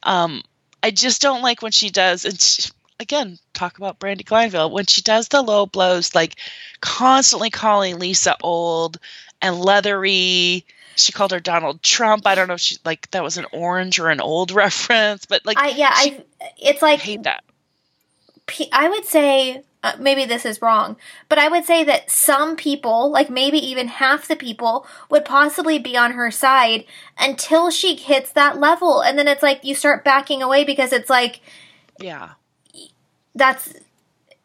um, I just don't like when she does. And she, again, talk about Brandi Glanville when she does the low blows, like constantly calling Lisa old and leathery. She called her Donald Trump. I don't know if she like that was an orange or an old reference, but like I yeah, I it's like I hate that. I would say uh, maybe this is wrong, but I would say that some people, like maybe even half the people, would possibly be on her side until she hits that level. And then it's like you start backing away because it's like, yeah, that's,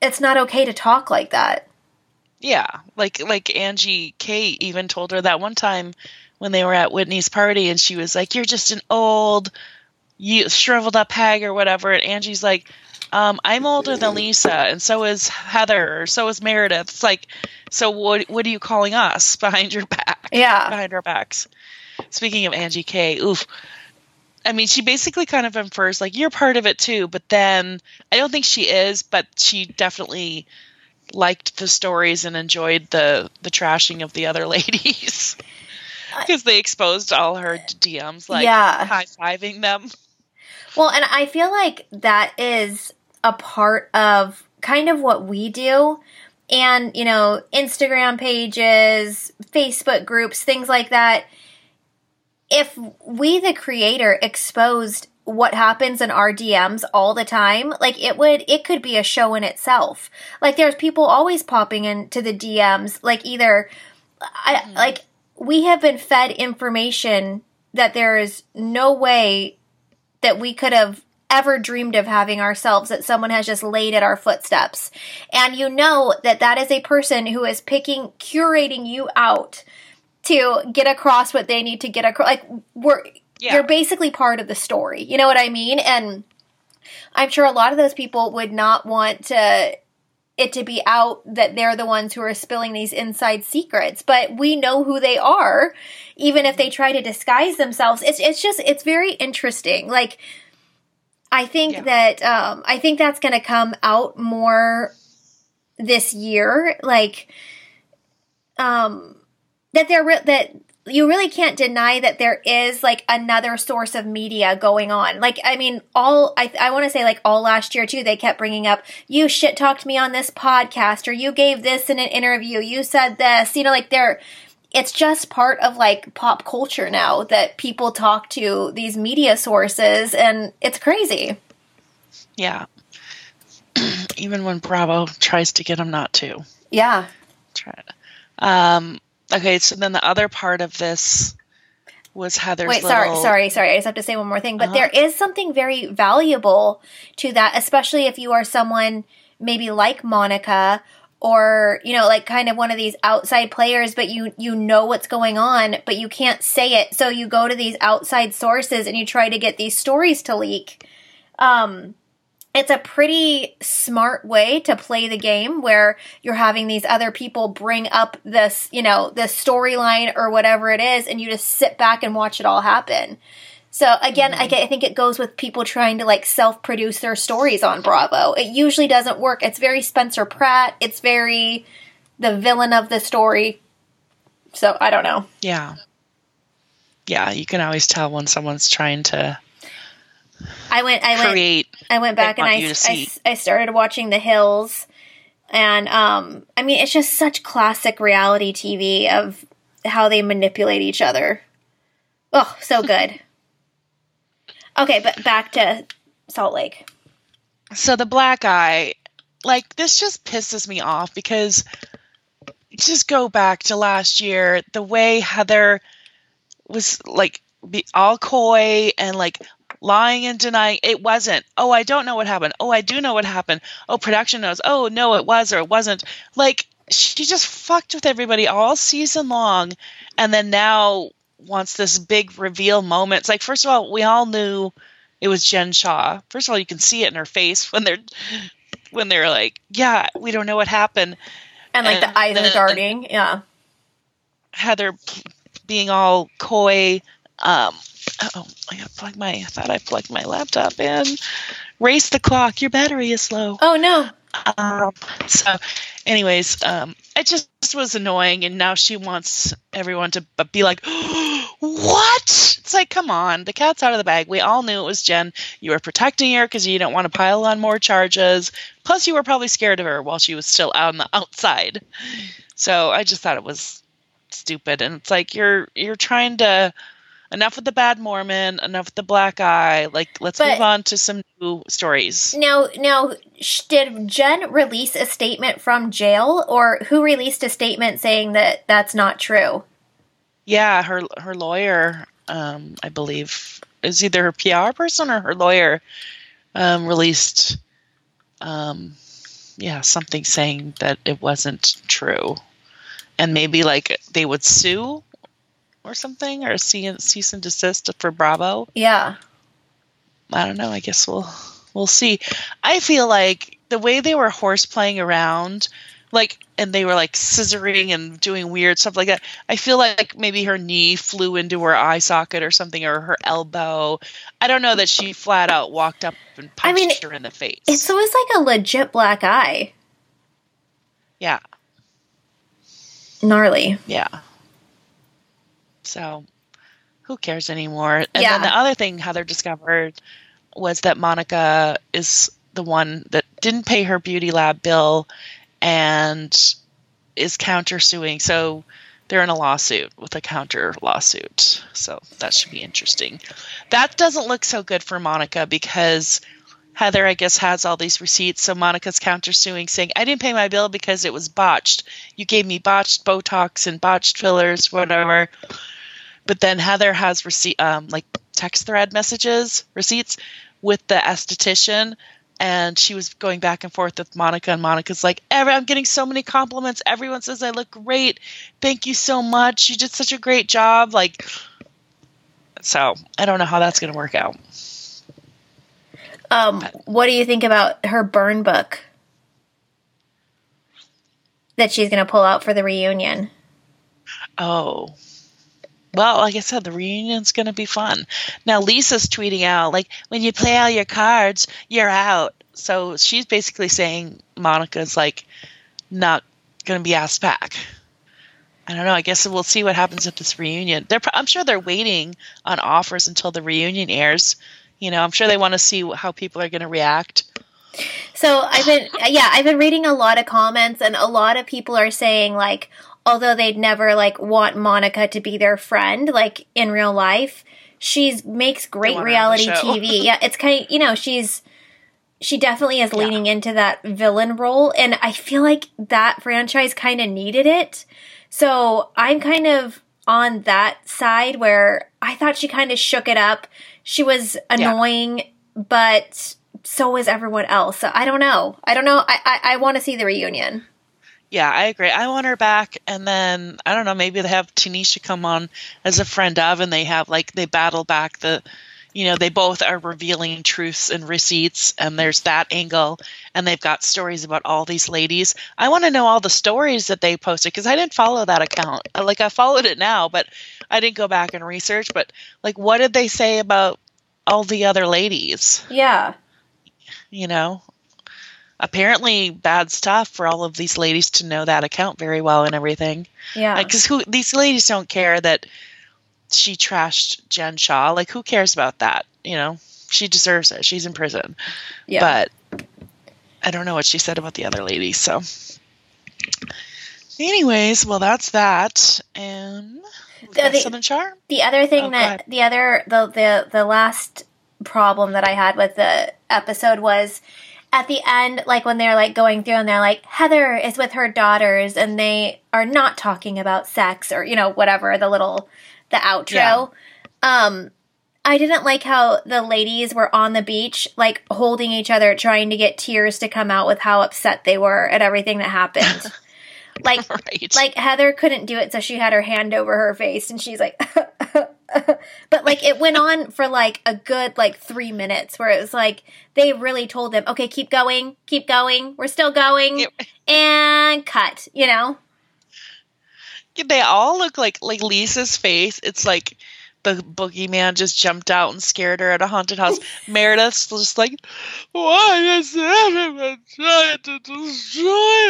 it's not okay to talk like that. Yeah. Like, like Angie K even told her that one time when they were at Whitney's party and she was like, You're just an old, you shriveled up hag or whatever. And Angie's like, um, I'm older than Lisa, and so is Heather, or so is Meredith. It's like, so what? What are you calling us behind your back? Yeah, behind our backs. Speaking of Angie K, oof. I mean, she basically kind of infers like you're part of it too, but then I don't think she is, but she definitely liked the stories and enjoyed the the trashing of the other ladies because they exposed all her DMs, like yeah. high fiving them. Well, and I feel like that is a part of kind of what we do. And, you know, Instagram pages, Facebook groups, things like that. If we, the creator, exposed what happens in our DMs all the time, like it would, it could be a show in itself. Like there's people always popping into the DMs, like either, I, mm-hmm. like, we have been fed information that there is no way that we could have ever dreamed of having ourselves that someone has just laid at our footsteps. And you know that that is a person who is picking, curating you out to get across what they need to get across. Like, we're, yeah. you're basically part of the story. You know what I mean? And I'm sure a lot of those people would not want to it to be out that they're the ones who are spilling these inside secrets but we know who they are even if they try to disguise themselves it's it's just it's very interesting like I think yeah. that um, I think that's going to come out more this year. Like, um, that there re- that you really can't deny that there is like another source of media going on. Like, I mean, all I I want to say like all last year too. They kept bringing up you shit talked me on this podcast, or you gave this in an interview, you said this. You know, like they're it's just part of like pop culture now that people talk to these media sources and it's crazy. Yeah. Even when Bravo tries to get them not to. Yeah. Try Um okay, so then the other part of this was Heather's Wait, little... sorry, sorry, sorry. I just have to say one more thing. But uh-huh. there is something very valuable to that, especially if you are someone maybe like Monica or you know like kind of one of these outside players but you you know what's going on but you can't say it so you go to these outside sources and you try to get these stories to leak um it's a pretty smart way to play the game where you're having these other people bring up this, you know, this storyline or whatever it is, and you just sit back and watch it all happen. So again, mm-hmm. I, I think it goes with people trying to like self-produce their stories on Bravo. It usually doesn't work. It's very Spencer Pratt. It's very the villain of the story. So I don't know. Yeah. Yeah, you can always tell when someone's trying to I went I went I went back and I, I, I started watching The Hills and um I mean it's just such classic reality TV of how they manipulate each other. Oh, so good. Okay, but back to Salt Lake. So the black eye, like this just pisses me off because just go back to last year, the way Heather was like be all coy and like lying and denying it wasn't. Oh, I don't know what happened. Oh, I do know what happened. Oh, production knows. Oh, no, it was or it wasn't. Like she just fucked with everybody all season long and then now wants this big reveal moment. It's like first of all, we all knew it was Jen Shaw. First of all, you can see it in her face when they're when they're like, "Yeah, we don't know what happened," and like and, the eyes are darting. Yeah, Heather being all coy. Um, oh, I got plug my. I thought I plugged my laptop in. Race the clock. Your battery is low. Oh no. Um, so, anyways, um, it just was annoying, and now she wants everyone to be like, "What? It's like, come on, the cat's out of the bag. We all knew it was Jen. You were protecting her because you didn't want to pile on more charges. Plus, you were probably scared of her while she was still out on the outside. So I just thought it was stupid. And it's like you're you're trying to enough with the bad Mormon, enough with the black eye. Like, let's but move on to some new stories. Now, now, did Jen release a statement from jail, or who released a statement saying that that's not true? Yeah, her her lawyer, um, I believe, is either her PR person or her lawyer, um, released, um, yeah, something saying that it wasn't true, and maybe like they would sue or something, or cease and desist for Bravo. Yeah. I don't know. I guess we'll we'll see. I feel like the way they were horse playing around, like, and they were like scissoring and doing weird stuff like that. I feel like maybe her knee flew into her eye socket or something, or her elbow. I don't know that she flat out walked up and punched I mean, her in the face. It's always like a legit black eye. Yeah. Gnarly. Yeah. So who cares anymore? And yeah. then the other thing Heather discovered was that Monica is the one that didn't pay her beauty lab bill and is countersuing. So they're in a lawsuit with a counter lawsuit. So that should be interesting. That doesn't look so good for Monica because Heather, I guess, has all these receipts. So Monica's countersuing, saying, I didn't pay my bill because it was botched. You gave me botched Botox and botched fillers, whatever. But then Heather has receipt, um, like text thread messages, receipts with the esthetician, and she was going back and forth with Monica, and Monica's like, "I'm getting so many compliments. Everyone says I look great. Thank you so much. You did such a great job." Like, so I don't know how that's going to work out. Um, what do you think about her burn book that she's going to pull out for the reunion? Oh, well, like I said, the reunion's going to be fun. Now, Lisa's tweeting out, like, when you play all your cards, you're out. So she's basically saying Monica's, like, not going to be asked back. I don't know. I guess we'll see what happens at this reunion. They're, I'm sure they're waiting on offers until the reunion airs. You know, I'm sure they want to see how people are going to react. So I've been, yeah, I've been reading a lot of comments, and a lot of people are saying like, although they'd never like want Monica to be their friend, like in real life, she's makes great reality TV. yeah, it's kind of you know she's she definitely is leaning yeah. into that villain role, and I feel like that franchise kind of needed it. So I'm kind of on that side where I thought she kind of shook it up. She was annoying, yeah. but so was everyone else. So I don't know. I don't know. I I, I want to see the reunion. Yeah, I agree. I want her back, and then I don't know. Maybe they have Tanisha come on as a friend of, and they have like they battle back the, you know, they both are revealing truths and receipts, and there's that angle, and they've got stories about all these ladies. I want to know all the stories that they posted because I didn't follow that account. Like I followed it now, but I didn't go back and research. But like, what did they say about all the other ladies? Yeah. You know, apparently bad stuff for all of these ladies to know that account very well and everything. Yeah. Because like, who these ladies don't care that she trashed Jen Shaw. Like who cares about that? You know, she deserves it. She's in prison. Yeah. But I don't know what she said about the other ladies. So, anyways, well, that's that. And the, the, Southern. The other thing oh, that the other the the the last problem that I had with the episode was at the end, like when they're like going through and they're like, Heather is with her daughters and they are not talking about sex or, you know, whatever, the little, the outro. Yeah. Um, I didn't like how the ladies were on the beach, like holding each other, trying to get tears to come out with how upset they were at everything that happened. like, right. like Heather couldn't do it, so she had her hand over her face and she's like, but like it went on for like a good like three minutes where it was like they really told them okay keep going keep going we're still going yep. and cut you know they all look like like lisa's face it's like the boogeyman just jumped out and scared her at a haunted house meredith's just like why is everyone trying to destroy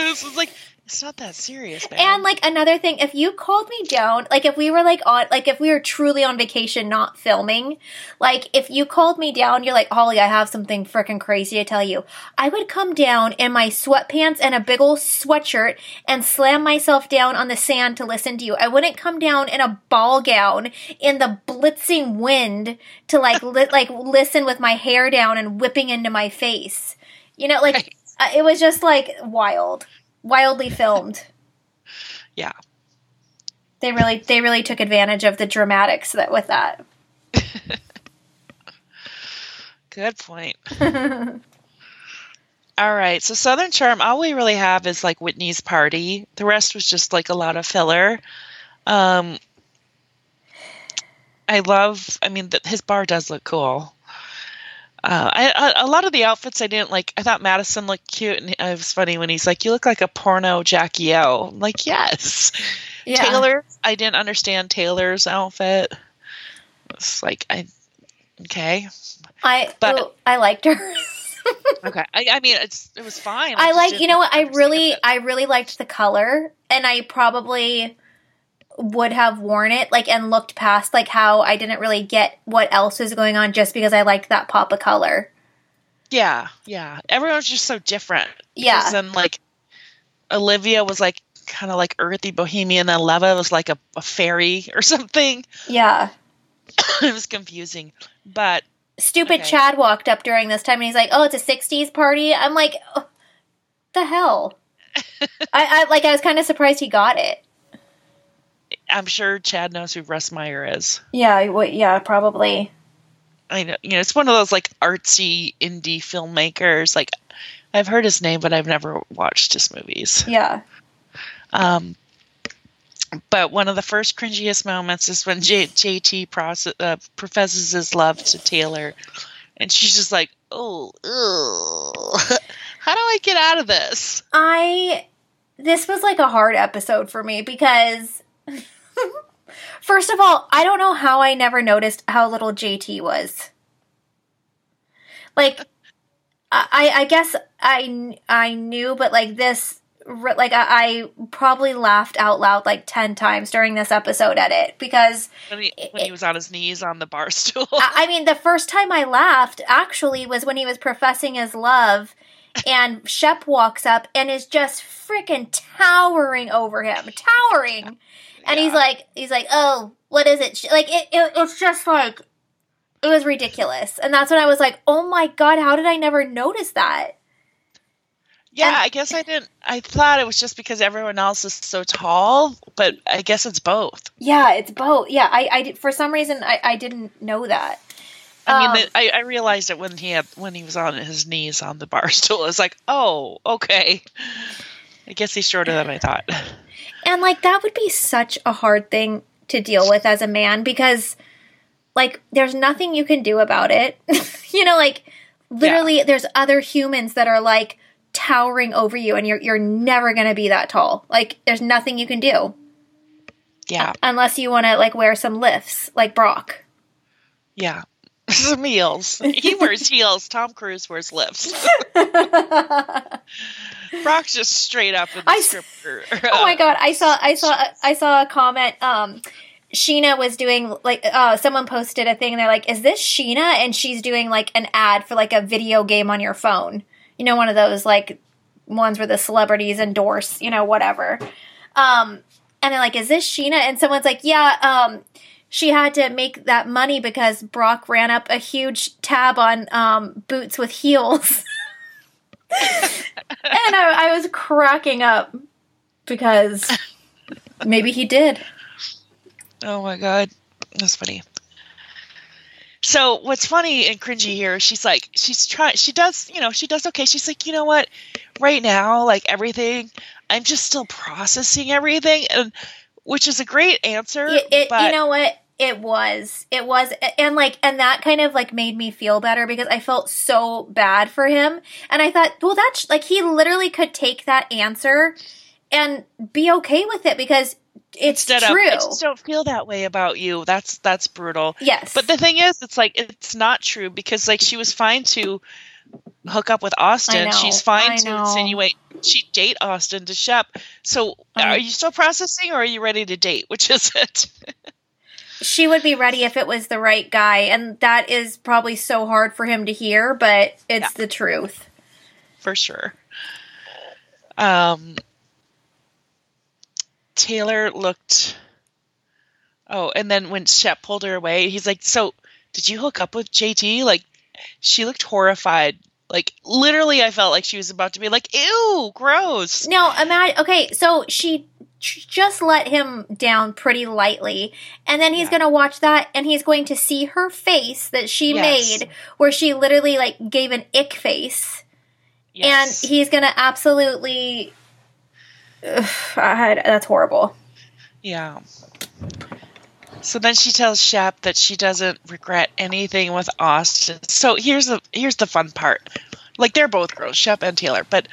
us it's like It's not that serious, man. And like another thing, if you called me down, like if we were like on, like if we were truly on vacation, not filming, like if you called me down, you're like, Holly, I have something freaking crazy to tell you. I would come down in my sweatpants and a big old sweatshirt and slam myself down on the sand to listen to you. I wouldn't come down in a ball gown in the blitzing wind to like li- like listen with my hair down and whipping into my face. You know, like Right. uh, it was just like wild, wildly filmed. yeah. They really they really took advantage of the dramatics that with that. Good point. All right. So Southern Charm, all we really have is like Whitney's party. The rest was just like a lot of filler. Um, I love. I mean, th- his bar does look cool. Uh, I, I, a lot of the outfits I didn't like. I thought Madison looked cute, and it was funny when he's like, "You look like a porno Jackie O." I'm like, yes. Yeah. Taylor, I didn't understand Taylor's outfit. It's like I, okay, I But- I liked her. okay. I, I mean, it's it was fine. I just like you know what I really. I really liked the color and I probably would have worn it like and looked past like how I didn't really get what else was going on just because I liked that pop of color. Yeah, yeah. Everyone's just so different. Yeah. Then like Olivia was like kind of like earthy bohemian, and Leva was like a, a fairy or something. Yeah. it was confusing, but Stupid Okay. Chad walked up during this time and he's like, "Oh, it's a '60s party." I'm like, oh, "The hell." I, I like. I was kind of surprised he got it. I'm sure Chad knows who Russ Meyer is. Yeah. w- Yeah. Probably. I know, you know, it's one of those like artsy indie filmmakers. Like I've heard his name, but I've never watched his movies. Yeah. Um, but one of the first cringiest moments is when J- JT uh, professes his love to Taylor, and she's just like, "Oh, ew. how do I get out of this?" I this was like a hard episode for me because first of all, I don't know how I never noticed how little JT was. Like I I guess I I knew but like this like I, I probably laughed out loud like 10 times during this episode at it because When he, when he was on his knees on the bar stool. I I mean, the first time I laughed actually was when he was professing his love, and Shep walks up and is just freaking towering over him, towering, and he's like, he's like, oh, what is it? Like it, it, it's just like, it was ridiculous, and that's when I was like, oh my god, how did I never notice that? yeah, and- I guess I didn't. I thought it was just because everyone else is so tall, but I guess it's both. Yeah, it's both. Yeah, I, I did, for some reason I, I didn't know that. I mean, Um, I, I realized it when he had when he was on his knees on the bar stool. It's like, oh, okay. I guess he's shorter than I thought. And like that would be such a hard thing to deal with as a man because like there's nothing you can do about it. you know, like literally there's other humans that are like towering over you and you're you're never going to be that tall. Like there's nothing you can do Yeah, unless you want to like wear some lifts like Brock. yeah. Some heels. He wears heels. Tom Cruise wears lifts. Brock's just straight up in the I stripper. Oh my god, I saw I saw I saw a comment um Scheana was doing like uh someone posted a thing and they're like is this Scheana and she's doing like an ad for like a video game on your phone. You know one of those like ones where the celebrities endorse, you know, whatever. Um and they're like is this Scheana and someone's like yeah, um she had to make that money because Brock ran up a huge tab on um boots with heels. and I, I was cracking up because maybe he did. Oh my god, that's funny. So what's funny and cringy here? She's like, she's trying. She does, you know, she does okay. She's like, you know what? Right now, like everything, I'm just still processing everything, and which is a great answer. It, it, but you know what? It was. It was. And like, and that kind of like made me feel better because I felt so bad for him. And I thought, well, that's like, he literally could take that answer and be okay with it because it's instead true. of, I just don't feel that way about you. That's that's brutal. yes. But the thing is, it's like it's not true because like she was fine to hook up with Austin. She's fine I to know. insinuate she date Austin to Shep. So I- are you still processing or are you ready to date? Which is it? she would be ready if it was the right guy and that is probably so hard for him to hear but it's Yeah. the truth For sure. Um Taylor looked Oh, and then when Shep pulled her away, he's like, So did you hook up with JT? Like she looked horrified. Like literally I felt like she was about to be like, Ew, gross. no imagine okay so she just let him down pretty lightly and then he's Yeah. going to watch that and he's going to see her face that she Yes. made where she literally like gave an ick face Yes. and he's going to absolutely Ugh, I- that's horrible Yeah. So then she tells Shep that she doesn't regret anything with Austin. So here's the here's the fun part. Like they're both girls, Shep and Taylor, but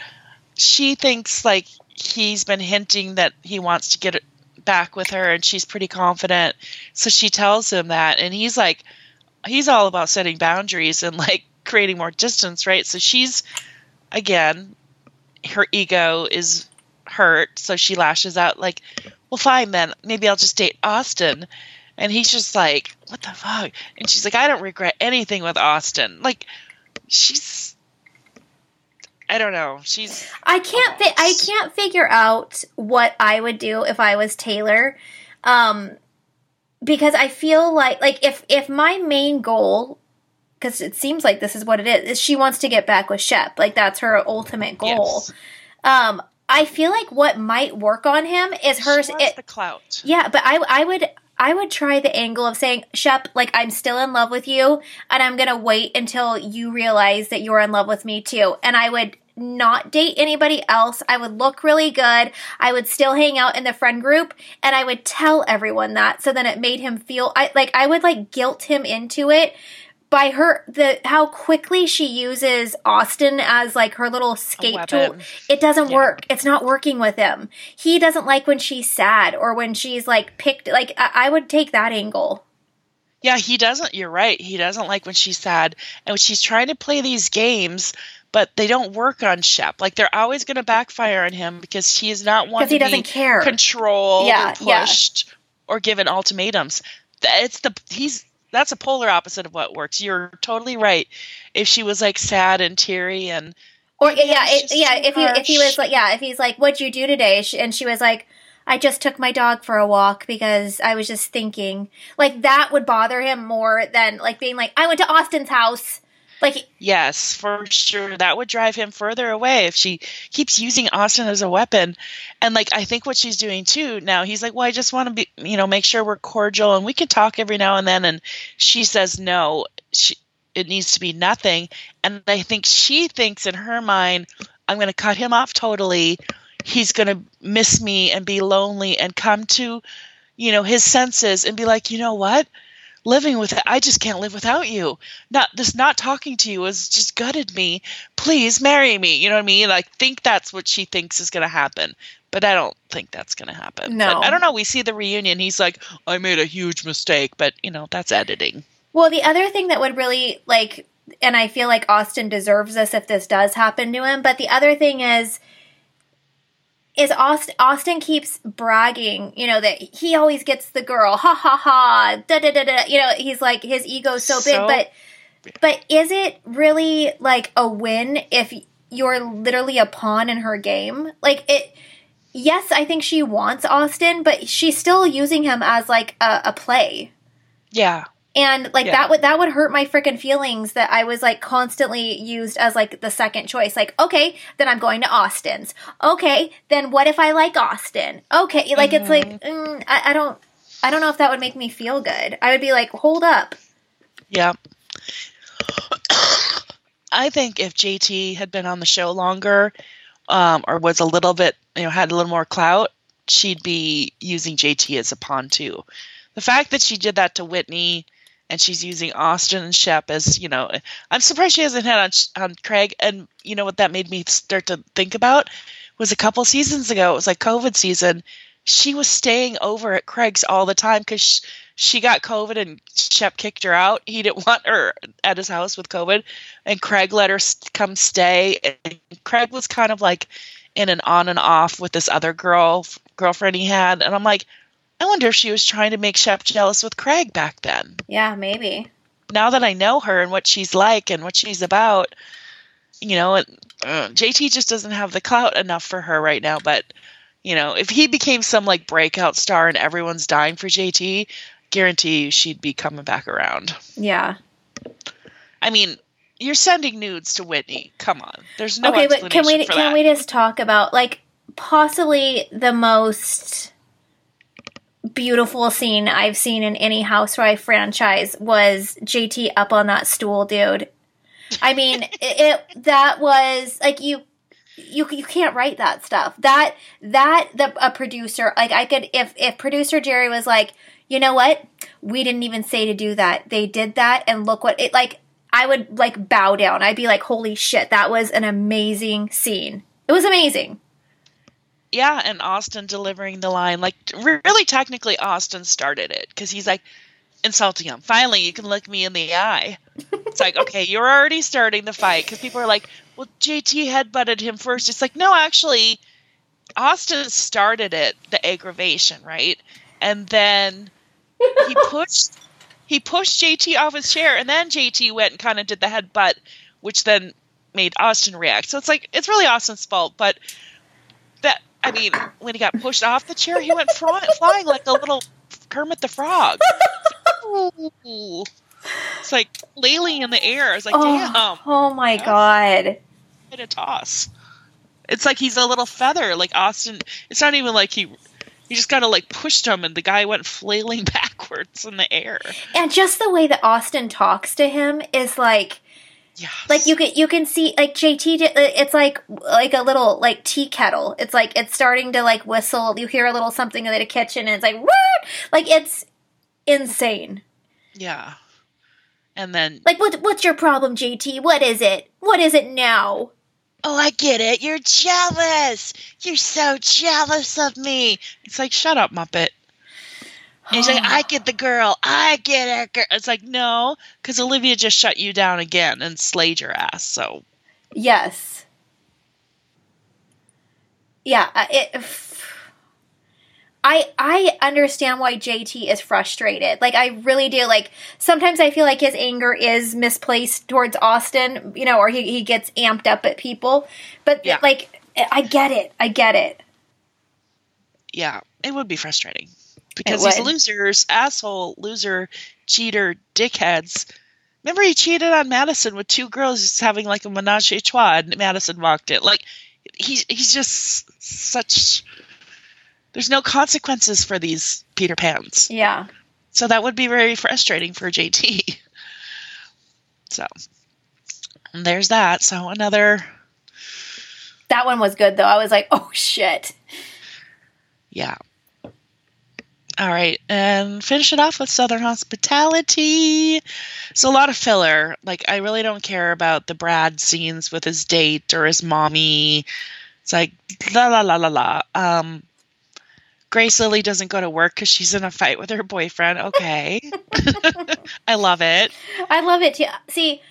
she thinks like he's been hinting that he wants to get back with her and she's pretty confident. So she tells him that and he's like he's all about setting boundaries and like creating more distance, right? So she's again her ego is hurt, so she lashes out like, "Well, fine then. Maybe I'll just date Austin." And he's just like, "What the fuck?" And she's like, "I don't regret anything with Austin." Like, she's, I don't know. She's I can't fi- I can't figure out what I would do if I was Taylor. Um because I feel like like if if my main goal cuz it seems like this is what it is, is she wants to get back with Shep. Like that's her ultimate goal. yes. Um I feel like what might work on him is hers it, the clout. yeah, but I I would I would try the angle of saying, Shep, like I'm still in love with you, and I'm gonna wait until you realize that you're in love with me too. And I would not date anybody else. I would look really good. I would still hang out in the friend group, and I would tell everyone that. So then it made him feel I like I would like guilt him into it by her the how quickly she uses Austin as like her little escape tool. It doesn't Yeah. work. It's not working with him. He doesn't like when she's sad or when she's like picked. Like I, I would take that angle. Yeah, he doesn't. You're right. He doesn't like when she's sad, and when she's trying to play these games, but they don't work on Shep. Like they're always going to backfire on him because he is not one to he doesn't be care. controlled Yeah, or yeah. pushed or given ultimatums. It's the he's that's a polar opposite of what works. You're totally right. If she was like sad and teary and Or Maybe yeah, it, yeah. If he if he was like yeah, if he's like, "What'd you do today?" And she was like, "I just took my dog for a walk because I was just thinking." Like that would bother him more than like being like, "I went to Austin's house." Like Yes, for sure. That would drive him further away if she keeps using Austin as a weapon. And like I think what she's doing too now, he's like, Well, I just want to be you know, make sure we're cordial and we can talk every now and then and she says no. She it needs to be nothing. And I think she thinks in her mind, I'm gonna cut him off totally. He's gonna miss me and be lonely and come to, you know, his senses and be like, you know what? Living with it. I just can't live without you. Not this not talking to you has just gutted me. Please marry me. You know what I mean? I think that's what she thinks is going to happen, but I don't think that's going to happen. No. But I don't know. We see the reunion. He's like, I made a huge mistake, but you know that's editing. Well, the other thing that would really like, and I feel like Austin deserves this if this does happen to him. But the other thing is, is Austin Austin keeps bragging, you know, that he always gets the girl, ha ha ha, da da da da. You know, he's like his ego's so, So- big, but but is it really like a win if you're literally a pawn in her game? Like it. Yes, I think she wants Austin, but she's still using him as like a, a play Yeah. And like Yeah. that would that would hurt my freaking feelings that I was like constantly used as like the second choice. Like, okay, then I'm going to Austin's. Okay, then what if I like Austin? Okay, like it's like mm, I, I don't I don't know if that would make me feel good. I would be like, hold up. Yeah. I think if JT had been on the show longer, um, or was a little bit, you know, had a little more clout, she'd be using JT as a pawn too. The fact that she did that to Whitney and she's using Austin and Shep as, you know, I'm surprised she hasn't had on, on Craig. And you know what that made me start to think about was a couple seasons ago. It was like COVID season. she was staying over at Craig's all the time because she, she got COVID and Shep kicked her out. He didn't want her at his house with COVID, and Craig let her come stay. And Craig was kind of like in an on and off with this other girl girlfriend he had, and I'm like, I wonder if she was trying to make Shep jealous with Craig back then. Yeah, maybe. Now that I know her and what she's like and what she's about, you know, uh, JT just doesn't have the clout enough for her right now. But you know, if he became some like breakout star and everyone's dying for JT, guarantee you she'd be coming back around. Yeah. I mean, you're sending nudes to Whitney. Come on, there's no okay, but can we can we just talk about like possibly the most beautiful scene I've seen in any Housewife franchise was JT up on that stool, dude. I mean, it, it that was like you you you can't write that stuff. That that the a producer like I could if if producer Jerry was like, "You know what? We didn't even say to do that. They did that and look what it like I would like bow down. I'd be like, "Holy shit, that was an amazing scene." It was amazing. Yeah, and Austin delivering the line like really technically Austin started it cuz he's like insulting him. Finally, you can look me in the eye. It's like, okay, you're already starting the fight because people are like, well, JT headbutted him first. It's like, no, actually, Austin started it, the aggravation, right? And then he pushed he pushed JT off his chair, and then JT went and kind of did the headbutt, which then made Austin react. So it's like it's really Austin's fault, but that I mean, when he got pushed off the chair, he went fly, flying like a little Kermit the Frog. Ooh. It's like flailing in the air. It's like, oh, damn. Oh my god. Hit a toss. It's like he's a little feather. Like Austin. It's not even like he. He just kind of like pushed him, and the guy went flailing backwards in the air. And just the way that Austin talks to him is like. Yes. Like you can you can see like JT uh, it's like like a little like tea kettle. It's like it's starting to like whistle. You hear a little something in the kitchen and it's like what? Like it's insane. Yeah. And then Like what what's your problem, JT? What is it? What is it now? Oh, I get it. You're jealous. You're so jealous of me. It's like, shut up, Muppet. And he's like, I get the girl. I get it. Girl. It's like, no, because Olivia just shut you down again and slayed your ass. So, yes, yeah. Uh, it, I I understand why JT is frustrated. Like I really do. Like sometimes I feel like his anger is misplaced towards Austin, you know, or he, he gets amped up at people. But yeah. like I get it. I get it. Yeah, it would be frustrating. Because these losers, asshole, loser, cheater, dickheads. Remember he cheated on Madison with two girls just having like a menage a trois and Madison walked it. Like he's he's just such there's no consequences for these Peter Pans. Yeah. So that would be very frustrating for JT. So there's that. So another. That one was good though. I was like, oh shit. Yeah. All right, and finish it off with Southern Hospitality. So a lot of filler. Like I really don't care about the Brad scenes with his date or his mommy. It's like la la la la la. Um, Grace Lilly doesn't go to work because she's in a fight with her boyfriend. Okay. I love it. I love it too. See,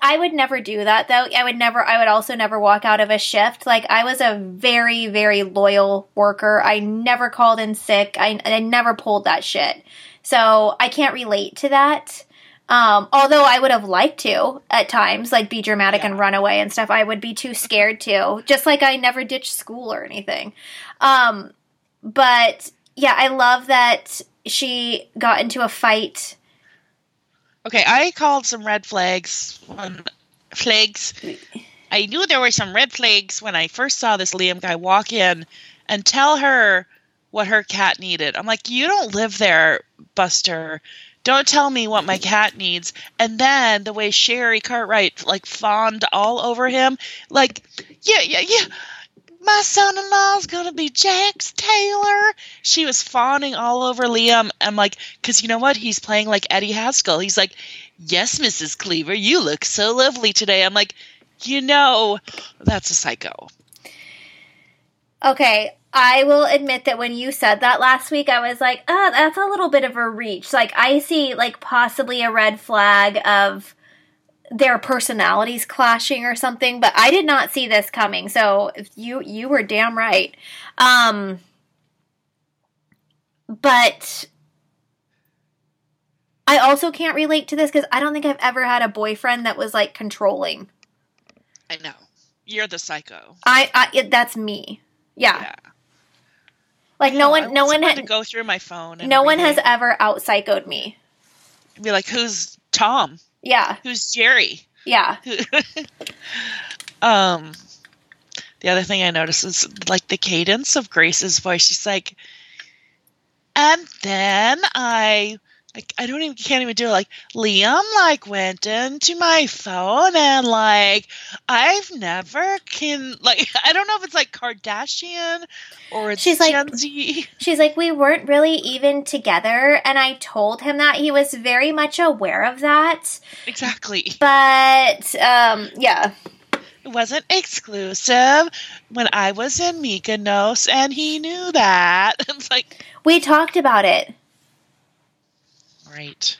I would never do that though. I would never, I would also never walk out of a shift. Like, I was a very, very loyal worker. I never called in sick. I, I never pulled that shit. So I can't relate to that. Um, although I would have liked to at times, like be dramatic yeah. and run away and stuff, I would be too scared to. Just like I never ditched school or anything. Um, but yeah, I love that she got into a fight. Okay, I called some red flags. When, flags. I knew there were some red flags when I first saw this Liam guy walk in and tell her what her cat needed. I'm like, you don't live there, Buster. Don't tell me what my cat needs. And then the way Sherry Cartwright like fawned all over him, like, yeah, yeah, yeah my son-in-law's gonna be Jax Taylor. She was fawning all over Liam. I'm like, because you know what? He's playing like Eddie Haskell. He's like, yes, Mrs. Cleaver, you look so lovely today. I'm like, you know, that's a psycho. Okay, I will admit that when you said that last week, I was like, oh, that's a little bit of a reach. Like, I see, like, possibly a red flag of their personalities clashing or something, but I did not see this coming. So you you were damn right. Um, but I also can't relate to this because I don't think I've ever had a boyfriend that was like controlling. I know you're the psycho. I, I it, that's me. Yeah. yeah. Like no one, no one had to go through my phone. no everything. one has ever out psychoed me. Be like, who's Tom? Yeah. Who's Jerry? Yeah. um, the other thing I noticed is like the cadence of Grace's voice. She's like, and then I like I don't even can't even do it. Like Liam like went into my phone and like I've never can like I don't know if it's like Kardashian or it's she's like. She's like we weren't really even together, and I told him that he was very much aware of that. Exactly. But um, yeah. It wasn't exclusive when I was in Mykonos, and he knew that. It's like we talked about it Right.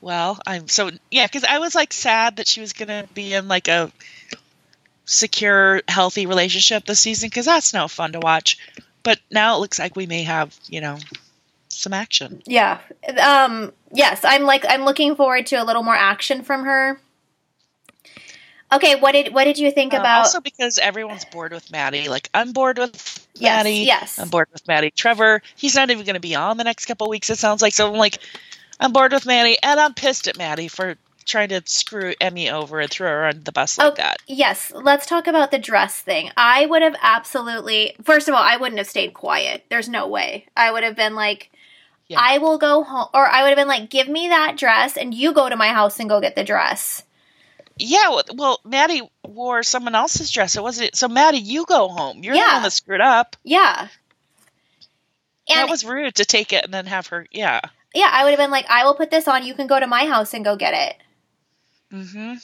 Well, I'm so yeah, because I was like sad that she was gonna be in like a secure, healthy relationship this season because that's no fun to watch. But now it looks like we may have, you know, some action. Yeah. Um. Yes, I'm like I'm looking forward to a little more action from her. Okay, what did what did you think uh, about? Also, because everyone's bored with Maddie. Like I'm bored with Maddie. Yes, yes. I'm bored with Maddie. Trevor, he's not even going to be on the next couple weeks. It sounds like so. I'm like, I'm bored with Maddie, and I'm pissed at Maddie for trying to screw Emmy over and throw her on the bus like oh, that. Yes, let's talk about the dress thing. I would have absolutely, first of all, I wouldn't have stayed quiet. There's no way. I would have been like, yeah. I will go home, or I would have been like, give me that dress, and you go to my house and go get the dress. Yeah, well, well Maddie wore someone else's dress. It wasn't so. Maddie, you go home. You're yeah. the one that screwed up. Yeah. And that was rude to take it and then have her. Yeah yeah, I would have been like, I will put this on. You can go to my house and go get it. Mm-hmm.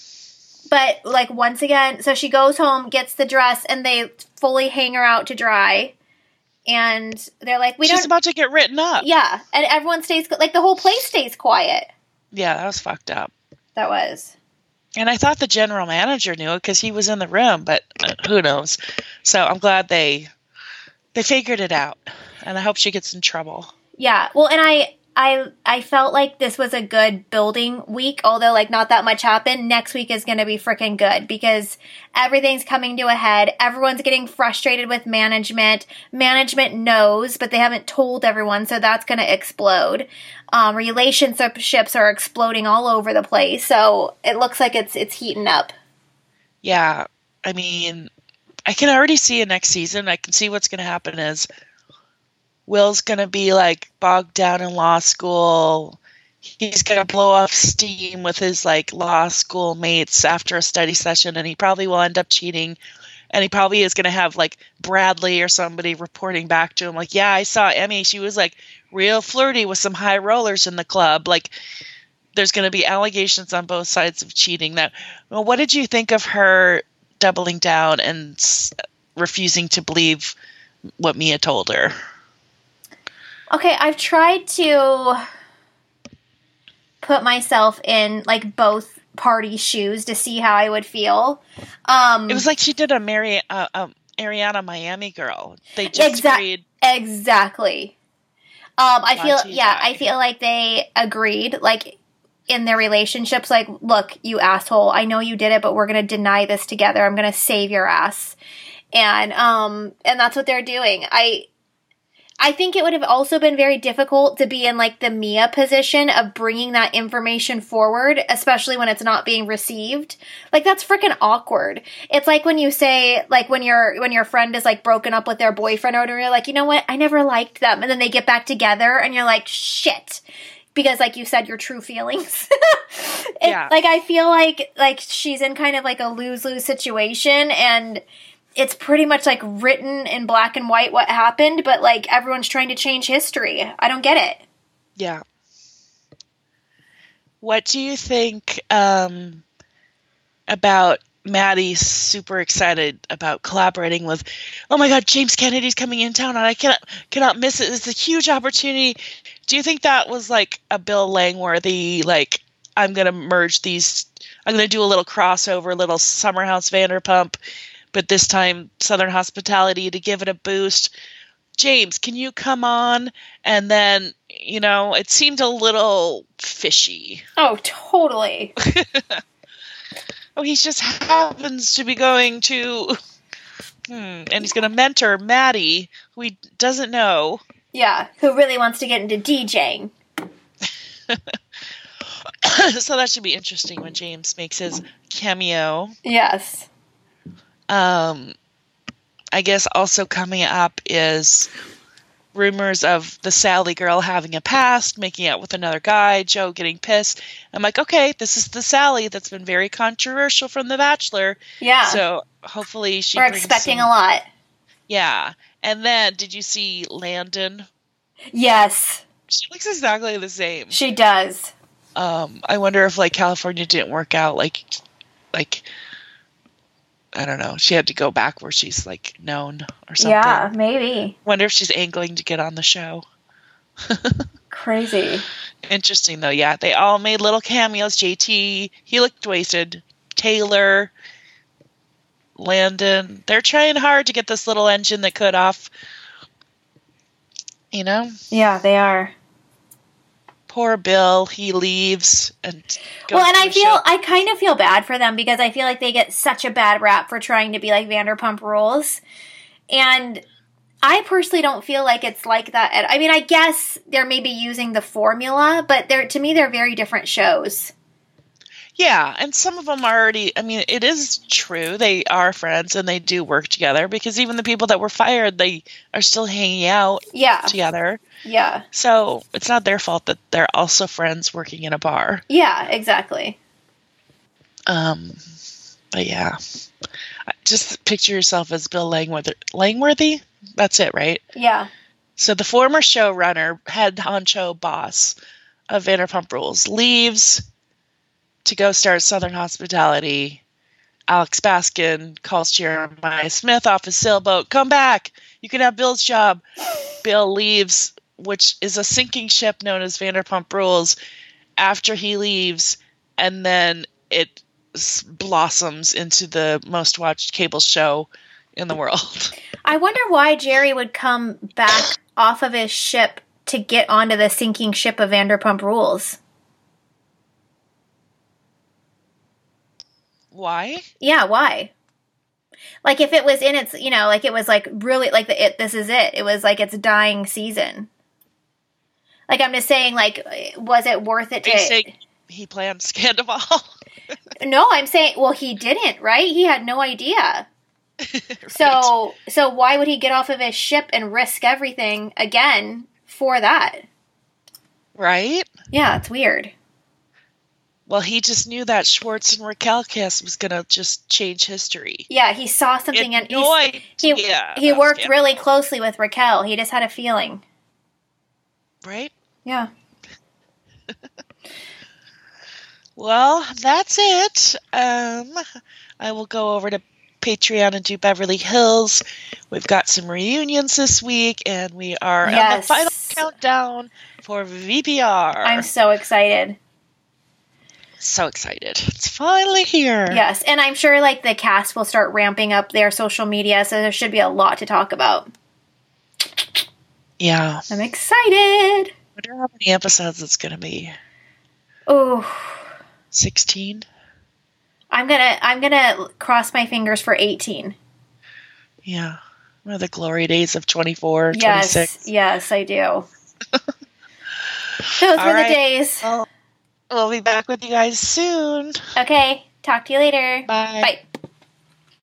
But like once again, so she goes home, gets the dress, and they fully hang her out to dry. And they're like, "We She's don't." She's about to get written up. Yeah, and everyone stays like the whole place stays quiet. Yeah, that was fucked up. That was. And I thought the general manager knew it because he was in the room, but uh, who knows? So I'm glad they they figured it out, and I hope she gets in trouble. Yeah, well, and I I I felt like this was a good building week, although like not that much happened. Next week is going to be freaking good because everything's coming to a head. Everyone's getting frustrated with management. Management knows, but they haven't told everyone, so that's going to explode. Um, relationships are exploding all over the place, so it looks like it's it's heating up. Yeah, I mean, I can already see it next season. I can see what's going to happen is Will's gonna be like bogged down in law school. He's gonna blow off steam with his like law school mates after a study session, and he probably will end up cheating. And he probably is gonna have like Bradley or somebody reporting back to him, like, "Yeah, I saw Emmy. She was like real flirty with some high rollers in the club." Like, there's gonna be allegations on both sides of cheating. That, well, what did you think of her doubling down and refusing to believe what Mia told her? Okay, I've tried to put myself in like both party shoes to see how I would feel. Um, it was like she did a Mary uh, um, Ariana Miami girl. They just exa- agreed exactly. Um, I feel yeah, I feel like they agreed like in their relationships like look you asshole i know you did it but we're going to deny this together i'm going to save your ass and um and that's what they're doing i I think it would have also been very difficult to be in like the Mia position of bringing that information forward, especially when it's not being received. Like that's freaking awkward. It's like when you say like when your when your friend is like broken up with their boyfriend or you're like, "You know what? I never liked them." And then they get back together and you're like, "Shit." Because like you said your true feelings. it, yeah. Like I feel like like she's in kind of like a lose-lose situation and it's pretty much like written in black and white what happened, but like everyone's trying to change history. I don't get it. Yeah. What do you think um, about Maddie super excited about collaborating with. Oh my God, James Kennedy's coming in town, and I cannot cannot miss it. It's a huge opportunity. Do you think that was like a Bill Langworthy like I'm gonna merge these? I'm gonna do a little crossover, a little Summer House Vanderpump, but this time Southern Hospitality to give it a boost. James, can you come on? And then, you know, it seemed a little fishy. Oh, totally. oh, he just happens to be going to. Hmm, and he's going to mentor Maddie, who he doesn't know. Yeah, who really wants to get into DJing. so that should be interesting when James makes his cameo. Yes. Um, I guess also coming up is rumors of the Sally girl having a past, making out with another guy, Joe getting pissed. I'm like, okay, this is the Sally that's been very controversial from The Bachelor. Yeah. So hopefully she. We're expecting some, a lot. Yeah, and then did you see Landon? Yes. She looks exactly the same. She does. Um, I wonder if like California didn't work out, like, like I don't know. She had to go back where she's like known or something. Yeah, maybe. Wonder if she's angling to get on the show. Crazy. Interesting though. Yeah, they all made little cameos. JT, he looked wasted. Taylor, Landon, they're trying hard to get this little engine that could off. You know? Yeah, they are poor Bill, he leaves and well, and I feel show. I kind of feel bad for them because I feel like they get such a bad rap for trying to be like Vanderpump Rules, and I personally don't feel like it's like that. I mean, I guess they're maybe using the formula, but they're to me they're very different shows. Yeah, and some of them are already. I mean, it is true they are friends and they do work together because even the people that were fired, they are still hanging out. Yeah. together. Yeah. So it's not their fault that they're also friends working in a bar. Yeah, exactly. Um, but yeah, just picture yourself as Bill Langworthy. Langworthy, that's it, right? Yeah. So the former showrunner, head honcho boss of Vanderpump Rules, leaves to go start Southern Hospitality. Alex Baskin calls Jeremiah Smith off his sailboat. Come back. You can have Bill's job. Bill leaves, which is a sinking ship known as Vanderpump Rules, after he leaves, and then it blossoms into the most watched cable show in the world. I wonder why Jerry would come back off of his ship to get onto the sinking ship of Vanderpump Rules. Why? Yeah, why? Like if it was in its, you know, like it was like really like the it this is it. It was like its dying season. Like I'm just saying like was it worth it to say he planned Scandoval? no, I'm saying well he didn't, right? He had no idea. right. So so why would he get off of his ship and risk everything again for that? Right? Yeah, it's weird. Well, he just knew that Schwartz and Raquel kiss was going to just change history. Yeah, he saw something and no he he worked really closely with Raquel. He just had a feeling. Right? Yeah. well, that's it. Um, I will go over to Patreon and do Beverly Hills. We've got some reunions this week, and we are yes. on the final countdown for VPR. I'm so excited so excited. It's finally here. Yes, and I'm sure like the cast will start ramping up their social media, so there should be a lot to talk about. Yeah. I'm excited. I wonder how many episodes it's going to be. Oh. 16? I'm going to I'm going to cross my fingers for 18. Yeah. One of the glory days of 24, yes, 26. Yes, I do. Those All were right. the days. Well, We'll be back with you guys soon. Okay. Talk to you later. Bye. Bye.